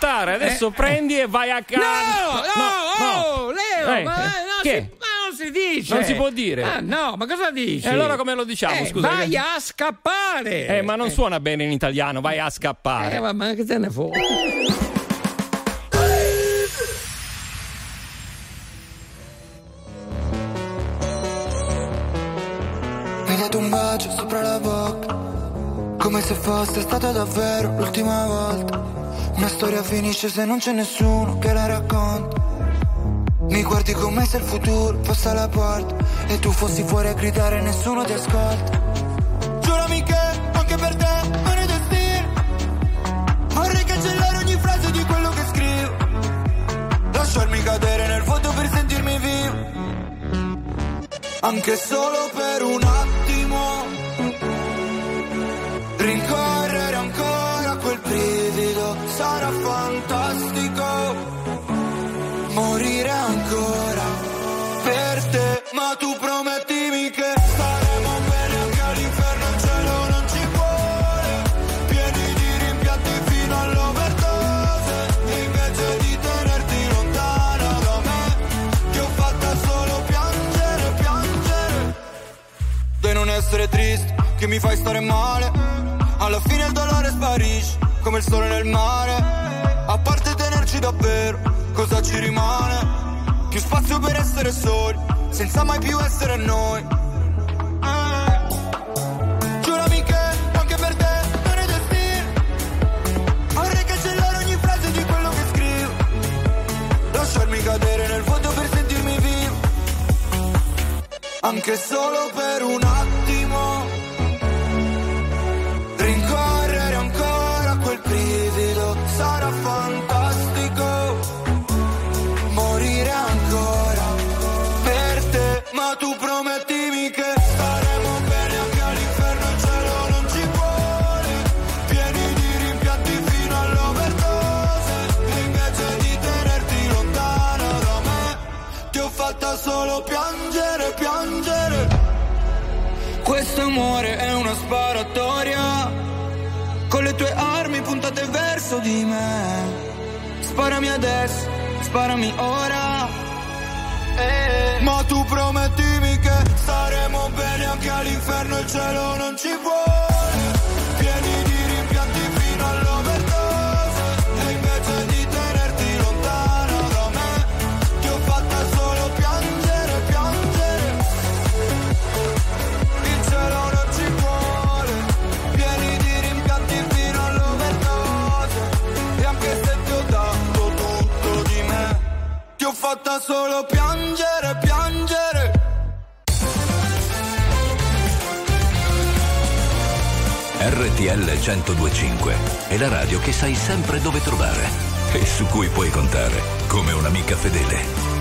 [SPEAKER 2] Puoi contare. Adesso
[SPEAKER 1] Eh,
[SPEAKER 2] prendi e vai a casa.
[SPEAKER 1] No, no, oh, Leo,
[SPEAKER 2] Eh,
[SPEAKER 1] ma,
[SPEAKER 2] eh,
[SPEAKER 1] non
[SPEAKER 2] che?
[SPEAKER 1] si, ma non si dice.
[SPEAKER 2] Non si può dire.
[SPEAKER 1] Ah, no, ma cosa dici?
[SPEAKER 2] E allora come lo diciamo,
[SPEAKER 1] Eh,
[SPEAKER 2] scusa?
[SPEAKER 1] Vai a scappare.
[SPEAKER 2] Eh, ma non suona bene in italiano, vai a scappare.
[SPEAKER 1] Eh, ma, che te ne fu?
[SPEAKER 16] Mi hai dato un bacio sopra la bocca Come se fosse stata davvero l'ultima volta Una storia finisce se non c'è nessuno che la racconta. Mi guardi come se il futuro fosse alla porta E tu fossi fuori a gridare e nessuno ti ascolta. Giurami che anche per te non è destino Vorrei cancellare ogni frase di quello che scrivo. Lasciarmi cadere nel vuoto per sentirmi vivo. Anche solo mi fai stare male. Alla fine il dolore sparisce, come il sole nel mare. A parte tenerci davvero, cosa ci rimane? Più spazio per essere soli, senza mai più essere noi. Giurami che anche per te non è destino. Vorrei cancellare ogni frase di quello che scrivo. Lasciarmi cadere nel vuoto per sentirmi vivo. Anche solo Questo amore è una sparatoria, con le tue armi puntate verso di me. Sparami adesso, sparami ora. Eh. Ma tu promettimi che staremo bene anche all'inferno, il cielo non ci vuole. Fatta solo piangere, piangere.
[SPEAKER 8] RTL 1025 è la radio che sai sempre dove trovare e su cui puoi contare come un'amica fedele.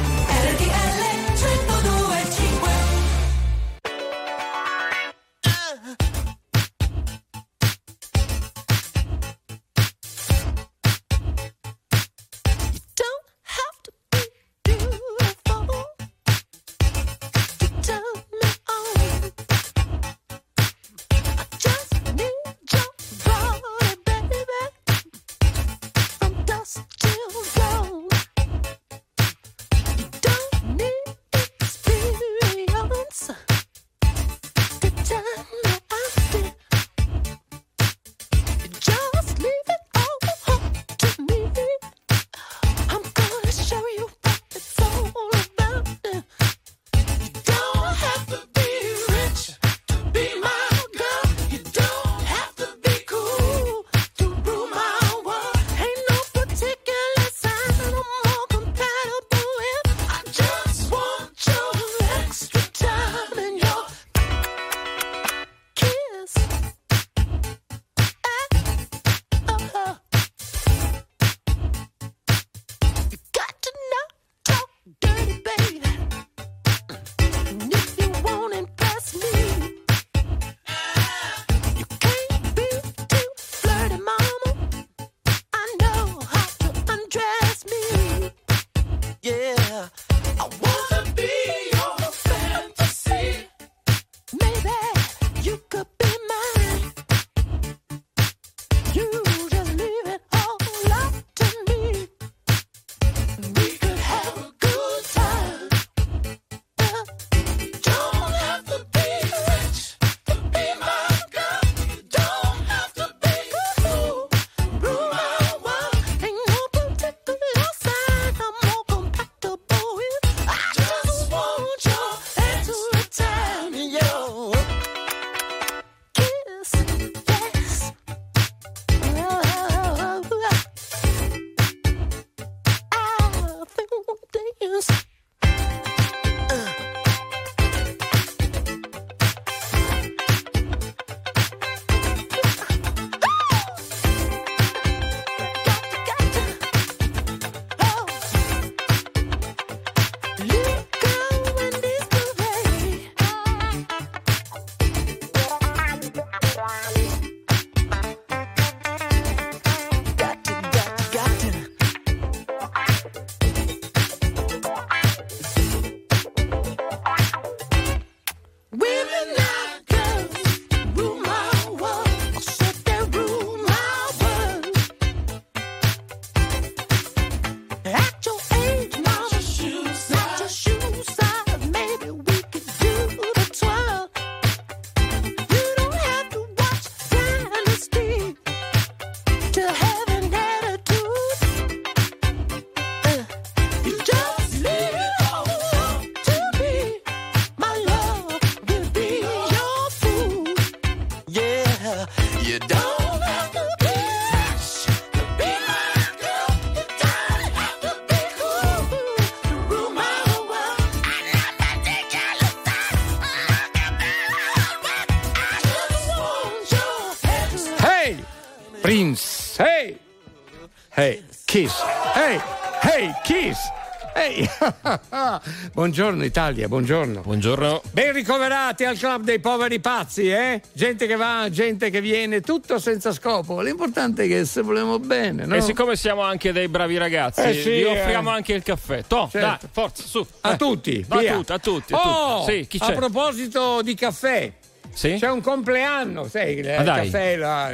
[SPEAKER 1] Buongiorno Italia, buongiorno.
[SPEAKER 2] Buongiorno.
[SPEAKER 1] Ben ricoverati al club dei poveri pazzi, eh? Gente che va, gente che viene, tutto senza scopo. L'importante è che se volemo bene, no?
[SPEAKER 2] E siccome siamo anche dei bravi ragazzi,
[SPEAKER 1] Eh sì,
[SPEAKER 2] vi offriamo
[SPEAKER 1] eh.
[SPEAKER 2] anche il caffè. To,
[SPEAKER 1] Certo.
[SPEAKER 2] dai, forza, su.
[SPEAKER 1] A
[SPEAKER 2] eh.
[SPEAKER 1] tutti,
[SPEAKER 2] A tutti, a tutti. a
[SPEAKER 1] Oh,
[SPEAKER 2] tutti. Sì,
[SPEAKER 1] a proposito di caffè,
[SPEAKER 2] Sì?
[SPEAKER 1] c'è un compleanno, sai, il
[SPEAKER 2] dai.
[SPEAKER 1] caffè, la-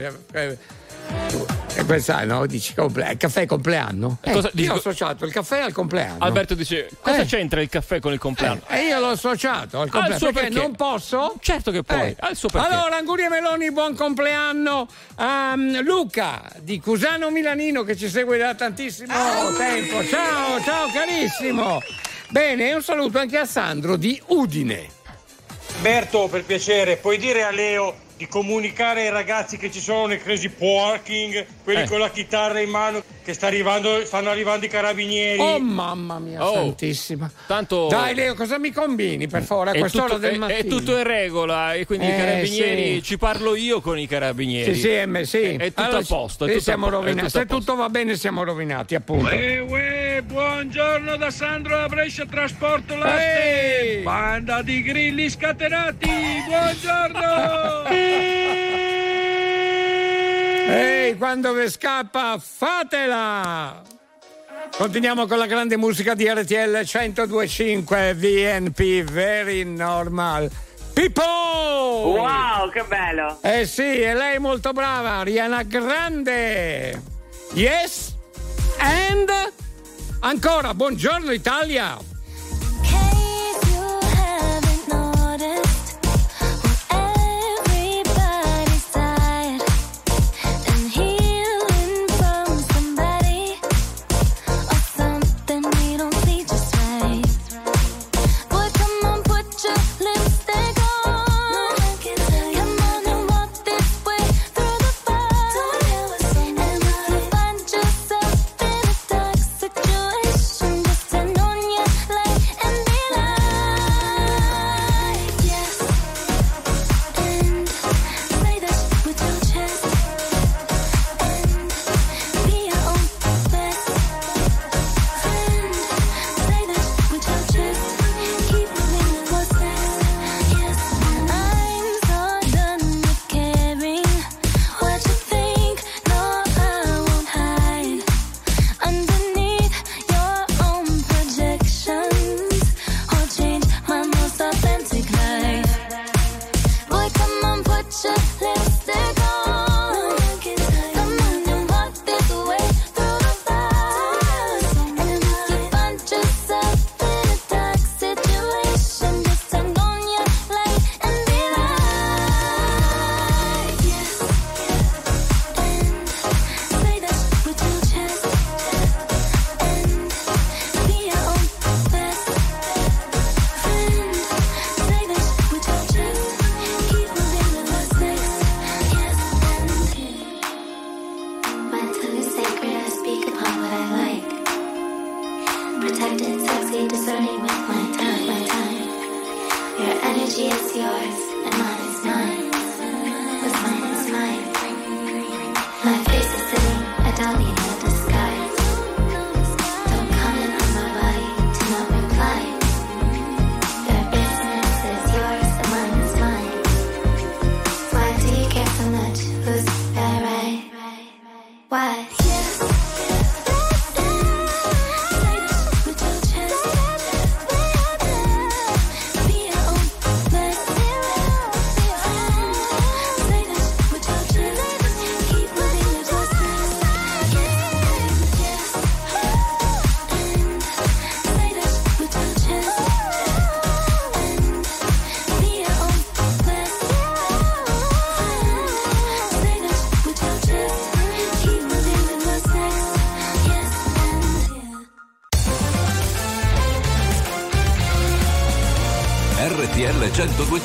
[SPEAKER 1] eh, eh, questa, no? Dici comple- il caffè compleanno? Eh,
[SPEAKER 2] cosa-
[SPEAKER 1] io
[SPEAKER 2] dico-
[SPEAKER 1] ho associato il caffè al compleanno.
[SPEAKER 2] Alberto dice: Cosa
[SPEAKER 1] Eh.
[SPEAKER 2] c'entra il caffè con il compleanno?
[SPEAKER 1] E io l'ho associato al compleanno
[SPEAKER 2] suo
[SPEAKER 1] perché,
[SPEAKER 2] perché.
[SPEAKER 1] non posso.
[SPEAKER 2] Certo che puoi,
[SPEAKER 1] Eh.
[SPEAKER 2] ha il suo perché.
[SPEAKER 1] Allora, Anguria Meloni, buon compleanno a mm, Luca di Cusano Milanino che ci segue da tantissimo tempo. Ciao, ciao carissimo. Bene, e un saluto anche a Sandro di Udine.
[SPEAKER 38] Berto, per piacere, puoi dire a Leo di comunicare ai ragazzi che ci sono nei crazy parking, quelli
[SPEAKER 1] Eh.
[SPEAKER 38] con la chitarra in mano, che sta arrivando, stanno arrivando i carabinieri.
[SPEAKER 1] Oh mamma mia
[SPEAKER 2] Oh.
[SPEAKER 1] santissima.
[SPEAKER 2] Tanto.
[SPEAKER 1] Dai Leo, cosa mi combini per favore a
[SPEAKER 2] È
[SPEAKER 1] quest'ora
[SPEAKER 2] tutto,
[SPEAKER 1] del
[SPEAKER 2] è-
[SPEAKER 1] mattino?
[SPEAKER 2] è tutto in regola e quindi i
[SPEAKER 1] Eh,
[SPEAKER 2] carabinieri
[SPEAKER 1] sì.
[SPEAKER 2] ci parlo io con i carabinieri.
[SPEAKER 1] Sì, sì, eh, sì.
[SPEAKER 2] È, è tutto
[SPEAKER 1] Allora,
[SPEAKER 2] a posto. È tutto
[SPEAKER 1] siamo
[SPEAKER 2] a
[SPEAKER 1] rovinati.
[SPEAKER 2] tutto
[SPEAKER 1] Se tutto va bene, siamo rovinati, appunto.
[SPEAKER 38] Uè, uè, buongiorno da Sandro da Brescia Trasporto Latte.
[SPEAKER 1] Ehi!
[SPEAKER 38] Banda di grilli scatenati, buongiorno!
[SPEAKER 1] Ehi, quando vi scappa, fatela! Continuiamo con la grande musica di RTL 1025 VNP, very normal. Pippo!
[SPEAKER 39] Wow, che bello!
[SPEAKER 1] Eh sì, e lei è molto brava, Ariana Grande. Yes? And? Ancora, buongiorno Italia!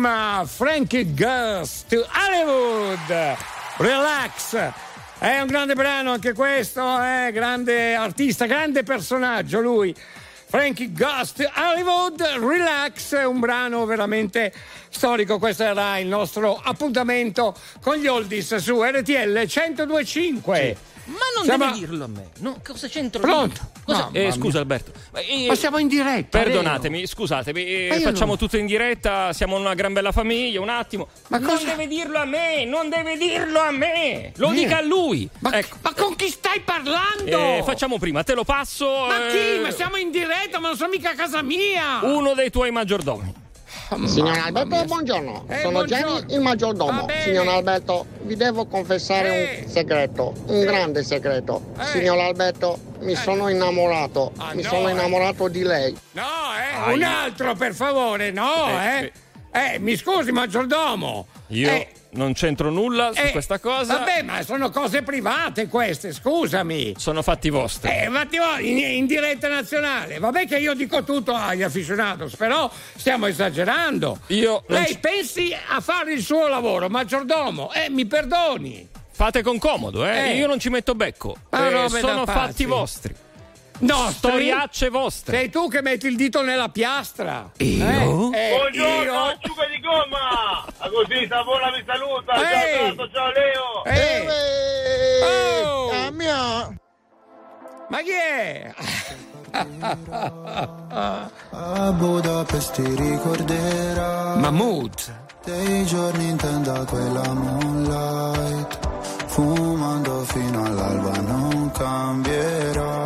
[SPEAKER 1] Bellissima Frankie Girls to Hollywood. Relax. È un grande brano anche questo, eh? grande artista, grande personaggio lui. Frankie Ghost Hollywood Relax, un brano veramente storico. Questo era il nostro appuntamento con gli oldies su RTL 1025.
[SPEAKER 2] Ma non
[SPEAKER 1] Siamo-
[SPEAKER 2] devi dirlo a me. No, cosa c'entro?
[SPEAKER 1] Pronto?
[SPEAKER 2] Cosa- eh, scusa Alberto. Ma,
[SPEAKER 1] siamo in diretta.
[SPEAKER 2] Perdonatemi, scusatemi, eh, facciamo
[SPEAKER 1] non-
[SPEAKER 2] tutto in diretta, siamo una gran bella famiglia, un attimo.
[SPEAKER 1] Ma
[SPEAKER 2] non
[SPEAKER 1] cosa-
[SPEAKER 2] deve dirlo a me, non deve dirlo a me, lo
[SPEAKER 1] Niente.
[SPEAKER 2] dica a lui.
[SPEAKER 1] Ma,
[SPEAKER 2] Ecco,
[SPEAKER 1] ma con chi stai parlando?
[SPEAKER 2] eh, facciamo prima, te lo passo.
[SPEAKER 1] Ma
[SPEAKER 2] eh,
[SPEAKER 1] chi? Ma siamo in diretta, ma non sono mica a casa mia!
[SPEAKER 2] Uno dei tuoi maggiordomi.
[SPEAKER 40] Signor Alberto, buongiorno.
[SPEAKER 1] Eh,
[SPEAKER 40] Sono
[SPEAKER 1] buongiorno.
[SPEAKER 40] Gianni il maggiordomo. Signor Alberto, vi devo confessare
[SPEAKER 1] Eh.
[SPEAKER 40] un segreto, un grande segreto.
[SPEAKER 1] Eh.
[SPEAKER 40] Signor Alberto, mi sono innamorato.
[SPEAKER 1] Ah,
[SPEAKER 40] mi
[SPEAKER 1] no,
[SPEAKER 40] sono
[SPEAKER 1] eh.
[SPEAKER 40] innamorato di lei.
[SPEAKER 1] No, eh,
[SPEAKER 2] Aia.
[SPEAKER 1] un altro per favore, no,
[SPEAKER 2] Eh,
[SPEAKER 1] eh. Eh, mi scusi, maggiordomo.
[SPEAKER 2] Io
[SPEAKER 1] Eh,
[SPEAKER 2] non c'entro nulla su
[SPEAKER 1] eh,
[SPEAKER 2] questa cosa.
[SPEAKER 1] Vabbè, ma sono cose private queste, scusami.
[SPEAKER 2] Sono fatti vostri.
[SPEAKER 1] Eh, infatti, oh, in, in diretta nazionale. Vabbè che io dico tutto agli aficionados, però stiamo esagerando.
[SPEAKER 2] Io
[SPEAKER 1] Lei
[SPEAKER 2] ci-
[SPEAKER 1] pensi a fare il suo lavoro, maggiordomo. Eh, mi perdoni.
[SPEAKER 2] Fate con comodo, eh?
[SPEAKER 1] Eh.
[SPEAKER 2] Io non ci metto becco.
[SPEAKER 1] Ah,
[SPEAKER 2] Eh, sono fatti vostri.
[SPEAKER 1] No,
[SPEAKER 2] Storiacce vostre.
[SPEAKER 1] Sei tu che metti il dito nella piastra.
[SPEAKER 2] Io?
[SPEAKER 1] Eh, eh,
[SPEAKER 14] Buongiorno,
[SPEAKER 1] io?
[SPEAKER 14] acciughe di gomma! A così Savona mi saluta!
[SPEAKER 1] Ehi!
[SPEAKER 14] Ciao Tato, ciao Leo!
[SPEAKER 1] Eh. Oh.
[SPEAKER 40] Ah, mia.
[SPEAKER 1] Ma chi è?
[SPEAKER 41] A Budapest ti ricorderai
[SPEAKER 1] Mahmood.
[SPEAKER 41] Dei giorni in tenda quella moonlight Fumando fino all'alba non cambierai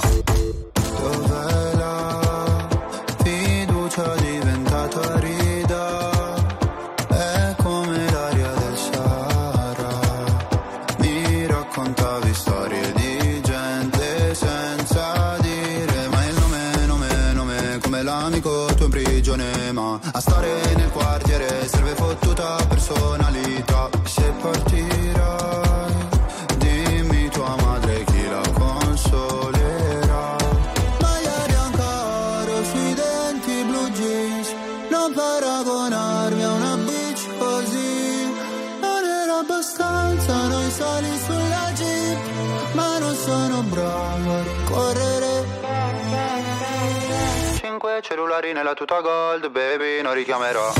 [SPEAKER 41] Cellulari nella tuta gold baby non richiamerò.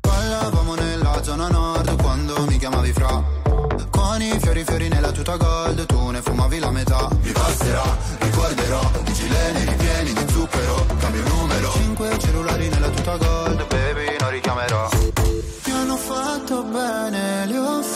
[SPEAKER 41] Parlavamo nella zona nord quando mi chiamavi fra. Con i fiori fiori nella tuta gold tu ne fumavi la metà. Mi passerà, ricorderò i gileni ripieni di zucchero. Cambio numero. Cinque cellulari nella tuta gold baby non richiamerò. Mi hanno fatto bene le offese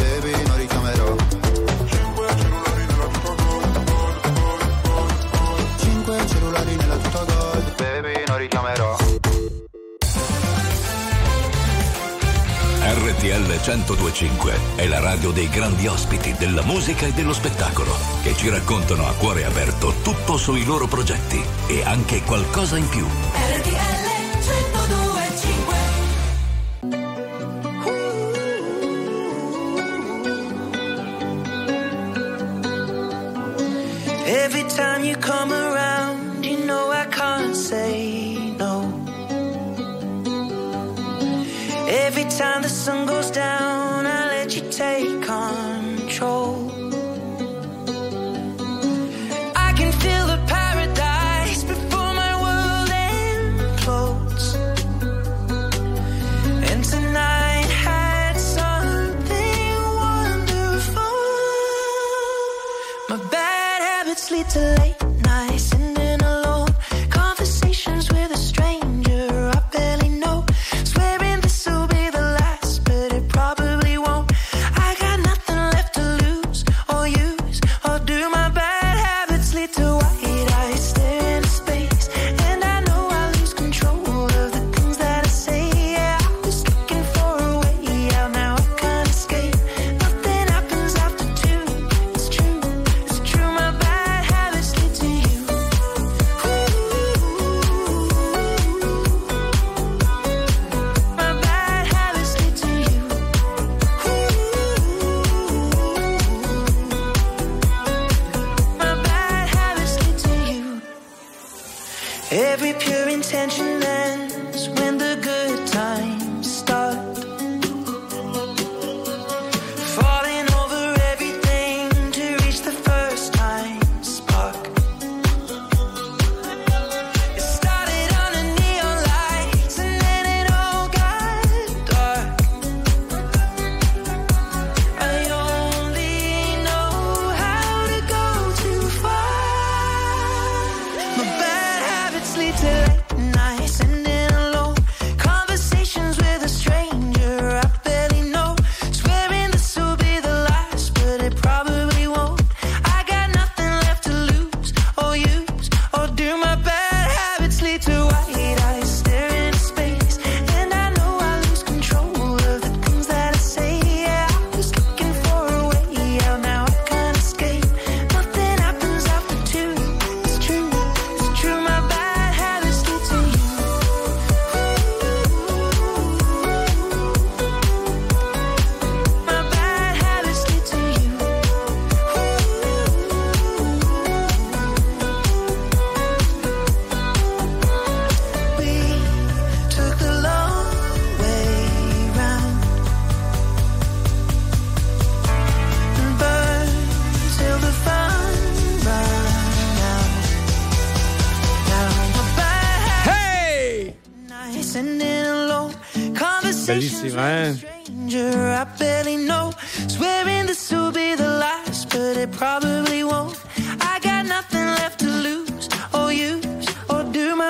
[SPEAKER 41] cellulari nella tuta gold. Baby non richiamerò.
[SPEAKER 8] RTL 1025 è la radio dei grandi ospiti della musica e dello spettacolo che ci raccontano a cuore aperto tutto sui loro progetti e anche qualcosa in più.
[SPEAKER 42] RTL 1025
[SPEAKER 18] Every time you come around, sun goes down,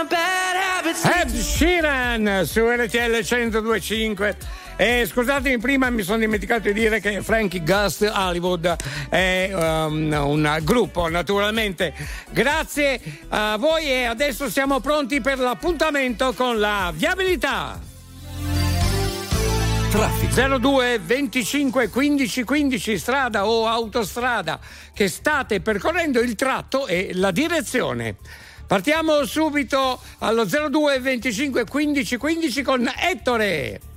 [SPEAKER 9] bad habits.
[SPEAKER 1] Ed Sheeran su RTL 1025. E scusatemi, prima mi sono dimenticato di dire che Frankie Gust Hollywood è um, un gruppo, naturalmente. Grazie a voi e adesso siamo pronti per l'appuntamento con la viabilità.
[SPEAKER 8] Traffico.
[SPEAKER 1] 02 25 15 15 strada o autostrada che state percorrendo il tratto e la direzione. Partiamo subito allo 02 25 15 15 con Ettore.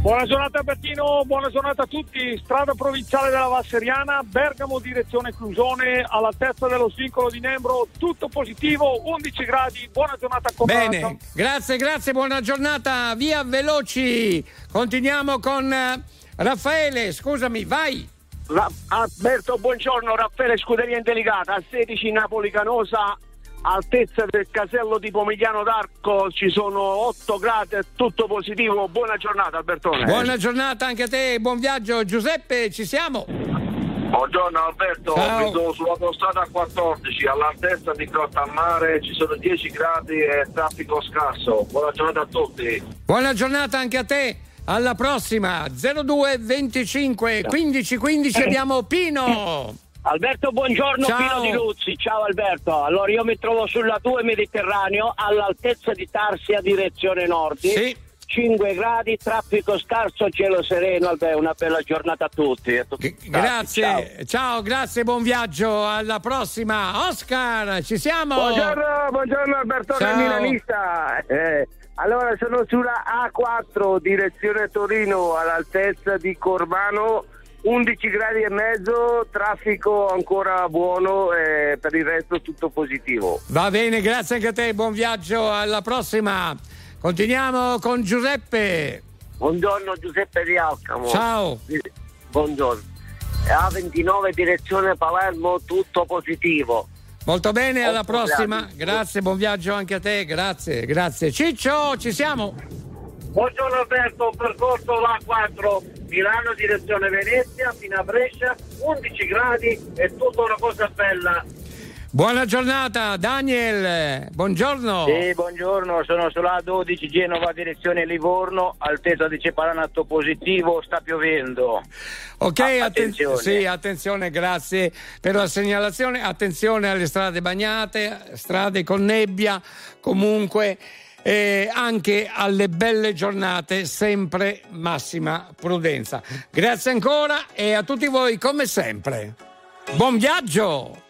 [SPEAKER 33] Buona giornata Bertino, buona giornata a tutti. Strada provinciale della Valseriana, Bergamo direzione Clusone, all'altezza dello svincolo di Nembro, tutto positivo, 11 gradi, buona giornata con
[SPEAKER 1] Bene, grazie, grazie, buona giornata. Via veloci. Continuiamo con eh, Raffaele, scusami, vai.
[SPEAKER 43] Ra- Alberto, buongiorno, Raffaele Scuderia Indelicata, a 16 Napoli Canosa, altezza del casello di Pomigliano d'Arco, ci sono 8 gradi, è tutto positivo, buona giornata Albertone.
[SPEAKER 1] Buona giornata anche a te, buon viaggio. Giuseppe, ci siamo?
[SPEAKER 44] Buongiorno Alberto,
[SPEAKER 1] Ciao.
[SPEAKER 44] mi trovo sull'autostrada 14 all'altezza di Grottammare, ci sono 10 gradi e traffico scarso. Buona giornata a tutti.
[SPEAKER 1] Buona giornata anche a te. Alla prossima 02 25 15 15 abbiamo Pino.
[SPEAKER 45] Alberto, buongiorno,
[SPEAKER 1] Ciao.
[SPEAKER 45] Pino di Luzzi. Ciao Alberto. Allora io mi trovo sulla 2 Mediterraneo all'altezza di Tarsia, direzione nord.
[SPEAKER 1] Sì.
[SPEAKER 45] 5 gradi, traffico scarso, cielo sereno. Albe- Una bella giornata a tutti. a tutti.
[SPEAKER 1] Grazie, ciao. grazie, buon viaggio. Alla prossima. Oscar, ci siamo?
[SPEAKER 43] Buongiorno, buongiorno Albertone
[SPEAKER 1] Ciao.
[SPEAKER 43] Milanista. Eh, allora sono sulla A4 direzione Torino all'altezza di Corbano. 11 gradi e mezzo, traffico ancora buono, eh, per il resto tutto positivo.
[SPEAKER 1] Va bene, grazie anche a te, buon viaggio. Alla prossima. Continuiamo con Giuseppe.
[SPEAKER 46] Buongiorno Giuseppe di Alcamo.
[SPEAKER 1] Ciao.
[SPEAKER 46] Buongiorno. A29 direzione Palermo, tutto positivo.
[SPEAKER 1] Molto bene, alla prossima. Grazie, buon viaggio anche a te. Grazie, grazie. Ciccio, ci siamo?
[SPEAKER 44] Buongiorno Alberto, percorso l'A4 Milano direzione Venezia fino a Brescia, 11 gradi e tutta una cosa bella.
[SPEAKER 1] Buona giornata, Daniel. Buongiorno.
[SPEAKER 45] Sì, buongiorno, sono sulla 12 Genova, direzione Livorno, altezza di Cepalanato positivo, sta piovendo.
[SPEAKER 1] Ok,
[SPEAKER 45] Ah,
[SPEAKER 1] atten-
[SPEAKER 45] attenzione.
[SPEAKER 1] sì, attenzione, grazie per la segnalazione. Attenzione alle strade bagnate, strade con nebbia, comunque eh, anche alle belle giornate, sempre massima prudenza. Grazie ancora e a tutti voi come sempre. Buon viaggio!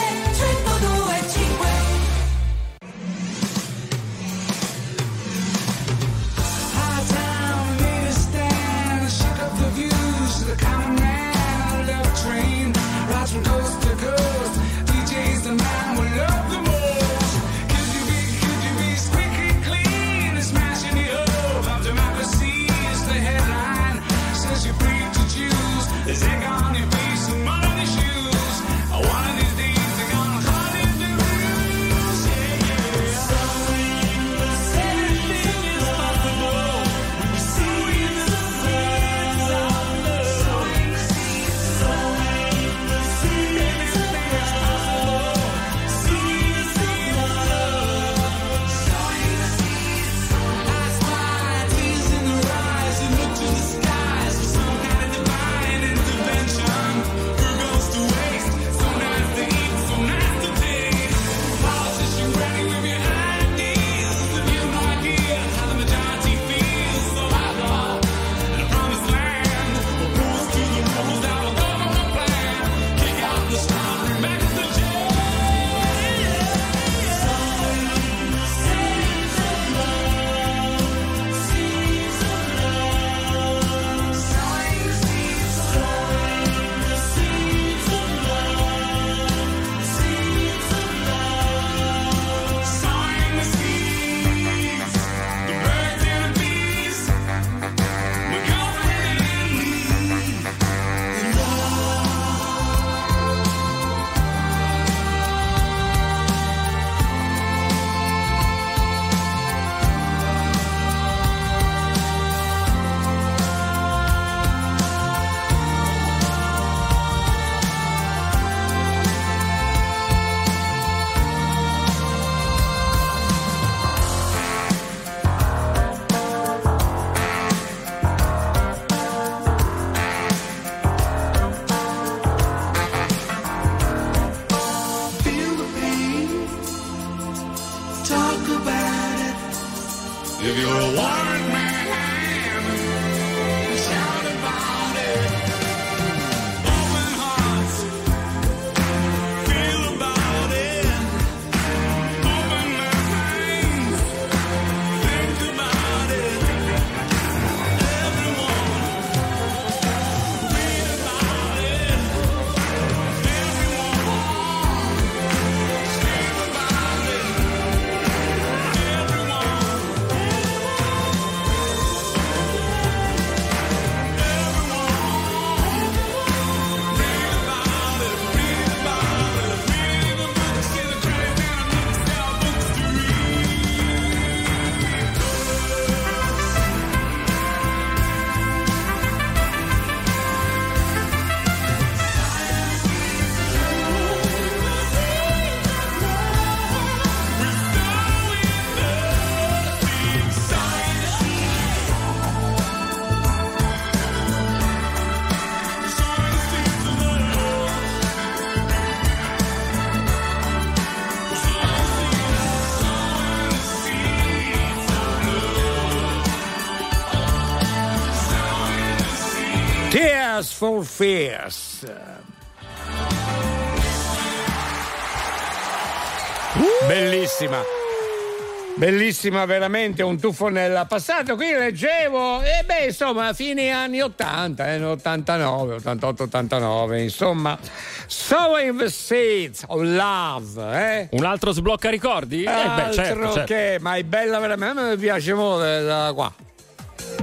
[SPEAKER 1] for Fears. Bellissima. Bellissima veramente, un tuffo nel passato. Qui leggevo, e beh, insomma, fine anni 80, eh, 89, 88, 89, insomma. Sowing the Seeds of Love, eh?
[SPEAKER 2] Un altro sblocca ricordi? Eh, beh, certo, certo.
[SPEAKER 1] che, ma è bella veramente, a me piace molto eh, da qua.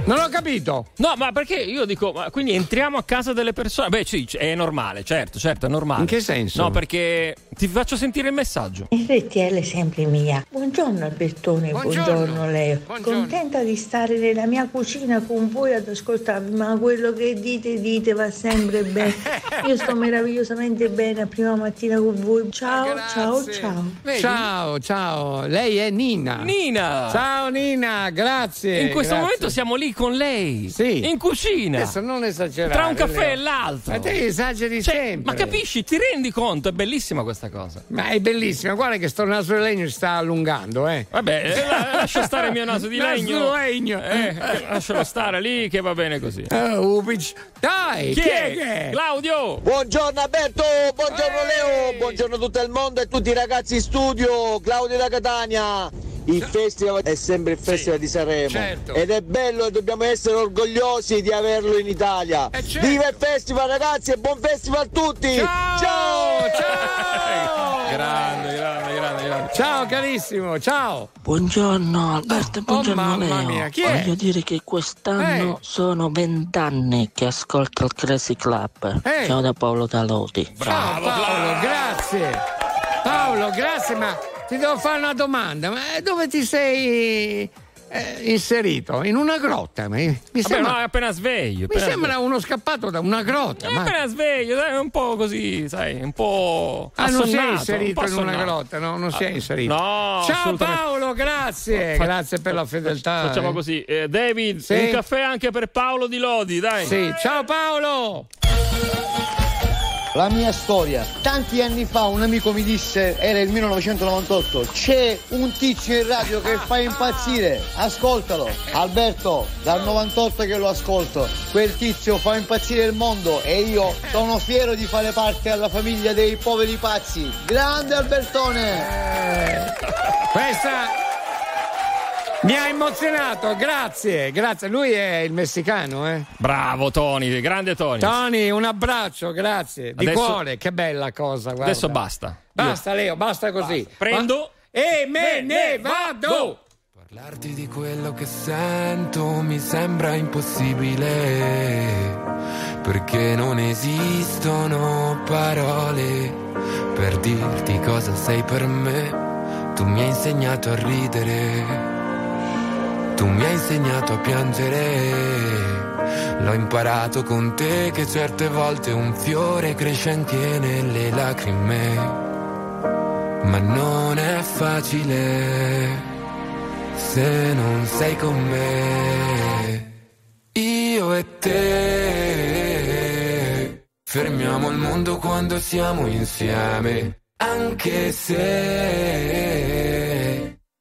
[SPEAKER 1] Non ho capito.
[SPEAKER 2] No, ma perché io dico, ma quindi entriamo a casa delle persone? Beh, sì, è normale, certo, certo, è normale.
[SPEAKER 1] In che senso?
[SPEAKER 2] No, perché ti faccio sentire il messaggio.
[SPEAKER 47] RTL sempre mia. Buongiorno Albertone,
[SPEAKER 2] Buongiorno.
[SPEAKER 47] buongiorno, Leo. Contenta di stare nella mia cucina con voi ad ascoltarvi, ma quello che dite, dite va sempre bene. Io sto meravigliosamente bene a prima mattina con voi. Ciao, ciao, ciao.
[SPEAKER 1] Ciao, ciao, lei è Nina.
[SPEAKER 2] Nina!
[SPEAKER 1] Ciao Nina, grazie.
[SPEAKER 2] In questo
[SPEAKER 1] grazie.
[SPEAKER 2] momento siamo lì con lei. In cucina.
[SPEAKER 1] Adesso non esagerare.
[SPEAKER 2] Tra un caffè
[SPEAKER 1] Leo.
[SPEAKER 2] e l'altro.
[SPEAKER 1] Ma te esageri
[SPEAKER 2] Cioè,
[SPEAKER 1] sempre.
[SPEAKER 2] Ma capisci, ti rendi conto? È bellissima questa cosa.
[SPEAKER 1] Ma è bellissima, guarda che sto naso di legno si sta allungando, eh.
[SPEAKER 2] Vabbè, eh, la- lascia stare il mio naso di legno.
[SPEAKER 1] di legno.
[SPEAKER 2] Eh, che- lascialo stare lì che va bene così.
[SPEAKER 1] Oh, Upic. Dai,
[SPEAKER 2] Chi
[SPEAKER 1] chi
[SPEAKER 2] è?
[SPEAKER 1] è?
[SPEAKER 2] Claudio!
[SPEAKER 48] Buongiorno Alberto, buongiorno Leo, buongiorno a tutto il mondo e tutti i ragazzi in studio, Claudio da Catania. Il festival è sempre il festival di Sanremo
[SPEAKER 1] certo.
[SPEAKER 48] ed è bello e dobbiamo essere orgogliosi di averlo in Italia.
[SPEAKER 1] certo.
[SPEAKER 48] Viva il festival ragazzi e buon festival a tutti!
[SPEAKER 1] Ciao!
[SPEAKER 2] Grande, grande, grande, grande.
[SPEAKER 1] Ciao carissimo, ciao.
[SPEAKER 49] Buongiorno Alberto e buongiorno
[SPEAKER 1] Oh, mamma
[SPEAKER 49] Leo.
[SPEAKER 1] mia, chi è?
[SPEAKER 49] Voglio dire che quest'anno
[SPEAKER 1] Eh.
[SPEAKER 49] sono vent'anni che ascolto il Crazy Club.
[SPEAKER 1] Eh.
[SPEAKER 49] Ciao da Paolo Taloti.
[SPEAKER 1] Ciao Paolo, grazie. Paolo, grazie, ma ti devo fare una domanda. Ma dove ti sei eh, inserito? In una grotta? Mi, mi
[SPEAKER 2] Vabbè,
[SPEAKER 1] sembra,
[SPEAKER 2] no, è appena sveglio.
[SPEAKER 1] mi
[SPEAKER 2] appena
[SPEAKER 1] sembra uno scappato da una grotta.
[SPEAKER 2] sveglio. È
[SPEAKER 1] ma-
[SPEAKER 2] appena sveglio, dai, un po' così, sai, un po'.
[SPEAKER 1] Ah, non sei
[SPEAKER 2] assonnato, un
[SPEAKER 1] inserito
[SPEAKER 2] po'
[SPEAKER 1] in una grotta, no? Non si è inserito.
[SPEAKER 2] No,
[SPEAKER 1] Ciao. Paolo, grazie.
[SPEAKER 2] Fa-
[SPEAKER 1] grazie per la fedeltà.
[SPEAKER 2] Facciamo
[SPEAKER 1] eh.
[SPEAKER 2] così. Eh, David,
[SPEAKER 1] Sì.
[SPEAKER 2] un caffè anche per Paolo di Lodi, dai.
[SPEAKER 1] Sì, ciao Paolo.
[SPEAKER 48] La mia storia. Tanti anni fa un amico mi disse, era il 1998, c'è un tizio in radio che fa impazzire, ascoltalo. Alberto, dal 98 che lo ascolto, quel tizio fa impazzire il mondo e io sono fiero di fare parte alla famiglia dei poveri pazzi. Grande Albertone!
[SPEAKER 1] Questa mi ha emozionato, grazie, grazie. Lui è il messicano, eh.
[SPEAKER 2] Bravo Tony, grande Tony.
[SPEAKER 1] Tony, un abbraccio, grazie. Di
[SPEAKER 2] Adesso-
[SPEAKER 1] cuore, che bella cosa. Guarda.
[SPEAKER 2] Adesso basta.
[SPEAKER 1] Basta, Leo, basta così.
[SPEAKER 2] Prendo.
[SPEAKER 1] Ma- E me ne vado.
[SPEAKER 50] Parlarti di quello che sento mi sembra impossibile, perché non esistono parole per dirti cosa sei per me. Tu mi hai insegnato a ridere, tu mi hai insegnato a piangere. L'ho imparato con te che certe volte un fiore cresce anche nelle lacrime, ma non è facile se non sei con me. Io e te fermiamo il mondo quando siamo insieme, anche se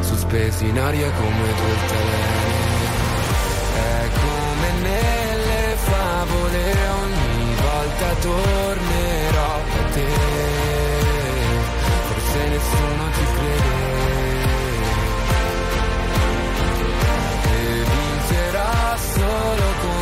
[SPEAKER 50] sospesi in aria come due altalene. È come nelle favole, ogni volta tornerò da te. Forse nessuno ti crede. E vincerò solo con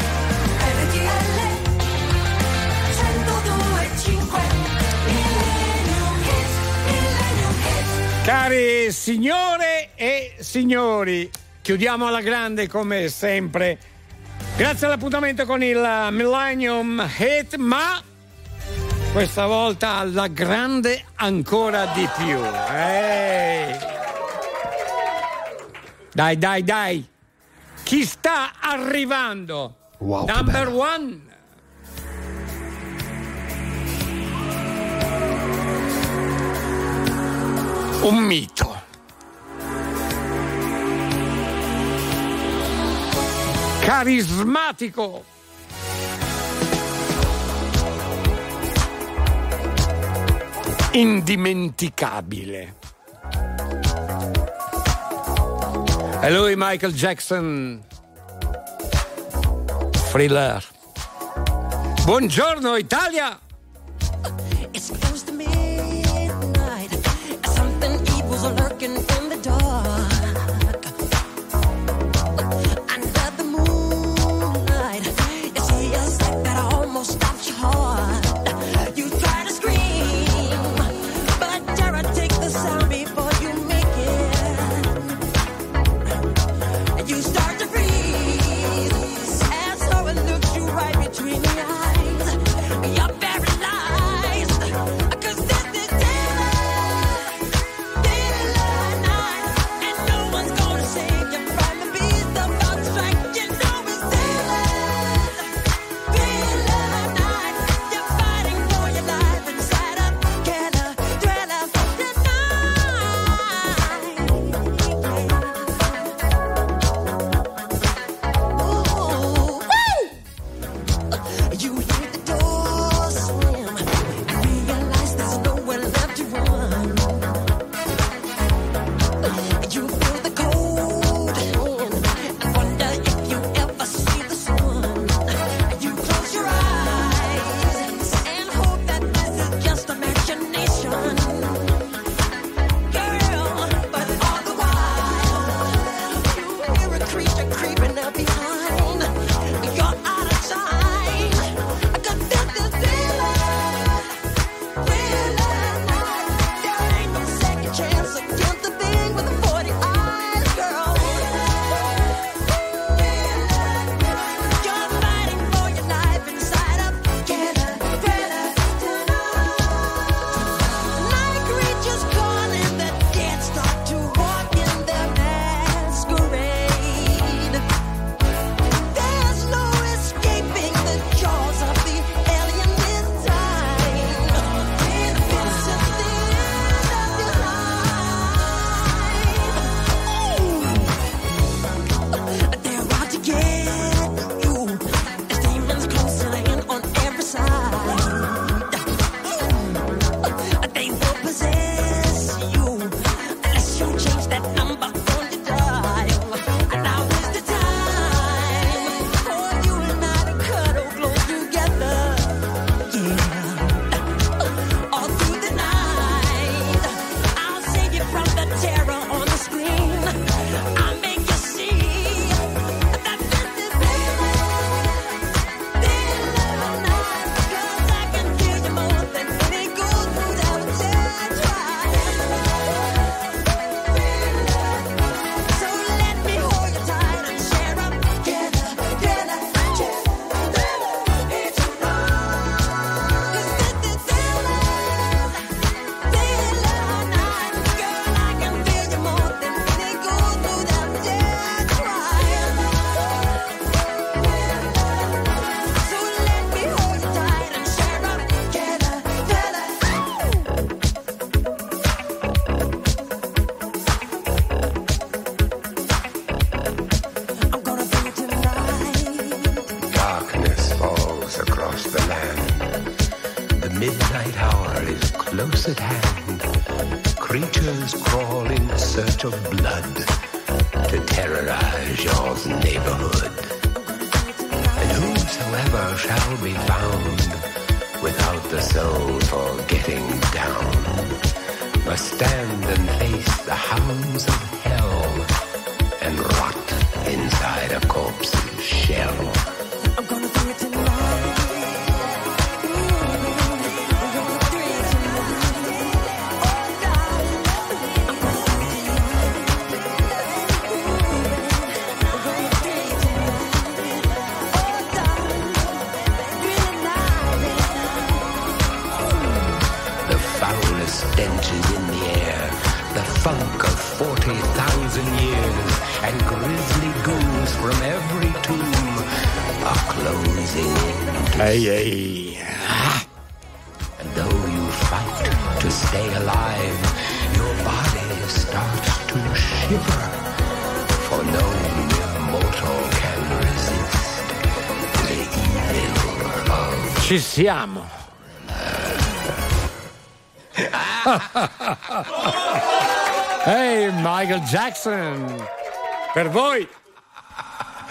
[SPEAKER 1] Cari signore e signori, chiudiamo alla grande come sempre. Grazie all'appuntamento con il Millennium Hit, ma questa volta alla grande ancora di più. Ehi. Dai, dai, dai. Chi sta arrivando?
[SPEAKER 51] Wow,
[SPEAKER 1] Number one. Un mito. Carismatico. Indimenticabile. E lui Michael Jackson thriller. Buongiorno Italia!
[SPEAKER 18] It's close to midnight. Something evil's lurking in
[SPEAKER 1] siamo. Ehi, Michael Jackson. Per voi.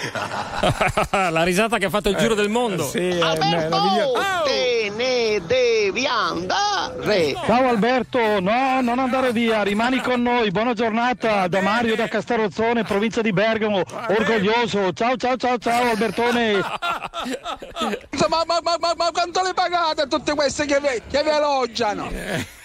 [SPEAKER 2] La risata che ha fatto il giro del mondo.
[SPEAKER 1] Sì, è meraviglioso.
[SPEAKER 40] Alberto, te ne devi andare.
[SPEAKER 52] Ciao Alberto, no, non andare via, rimani con noi. Buona giornata da Mario da Castarozzone, provincia di Bergamo, orgoglioso. Ciao, ciao, ciao, ciao Albertone.
[SPEAKER 53] Ma, ma, ma quanto le pagate a tutte queste che, ve- che vi elogiano?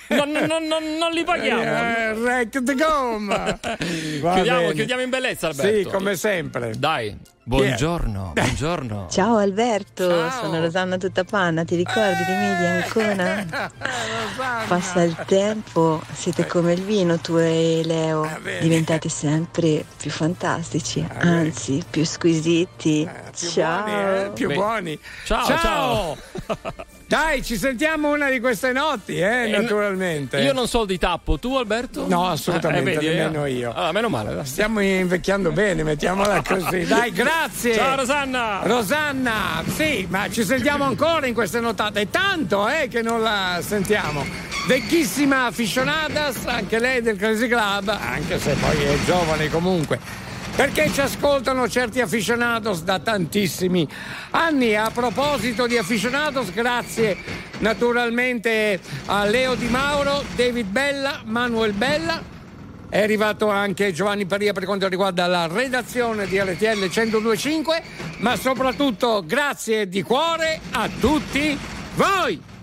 [SPEAKER 2] Non, non- non- non li paghiamo.
[SPEAKER 1] Eh, Rec the gom. Va
[SPEAKER 2] Chiudiamo, chiudiamo in bellezza, Alberto.
[SPEAKER 1] Sì, come sempre.
[SPEAKER 2] Dai, buongiorno, buongiorno.
[SPEAKER 54] Ciao Alberto,
[SPEAKER 1] Ciao.
[SPEAKER 54] sono Rosanna Tuttapanna, ti ricordi di me di Ancona? Passa il tempo, siete come il vino tu e Leo, diventate sempre più fantastici, anzi più squisiti. Ciao.
[SPEAKER 1] buoni, eh, più buoni.
[SPEAKER 2] Ciao, ciao.
[SPEAKER 1] Dai, ci sentiamo una di queste notti, eh,
[SPEAKER 2] Eh,
[SPEAKER 1] naturalmente.
[SPEAKER 2] Io non so di tappo, tu Alberto?
[SPEAKER 1] No, assolutamente,
[SPEAKER 2] Eh, vedi, eh?
[SPEAKER 1] nemmeno io.
[SPEAKER 2] Ah, meno male.
[SPEAKER 1] Stiamo invecchiando bene, mettiamola così. Dai, grazie.
[SPEAKER 2] Ciao Rosanna.
[SPEAKER 1] Rosanna, sì, ma ci sentiamo ancora in queste notate. È tanto eh, che non la sentiamo. Vecchissima aficionadas, anche lei del Crazy Club, anche se poi è giovane comunque. Perché ci ascoltano certi aficionados da tantissimi anni. A proposito di aficionados, grazie naturalmente a Leo Di Mauro, David Bella, Manuel Bella, è arrivato anche Giovanni Paria per quanto riguarda la redazione di RTL 1025, ma soprattutto grazie di cuore a tutti voi!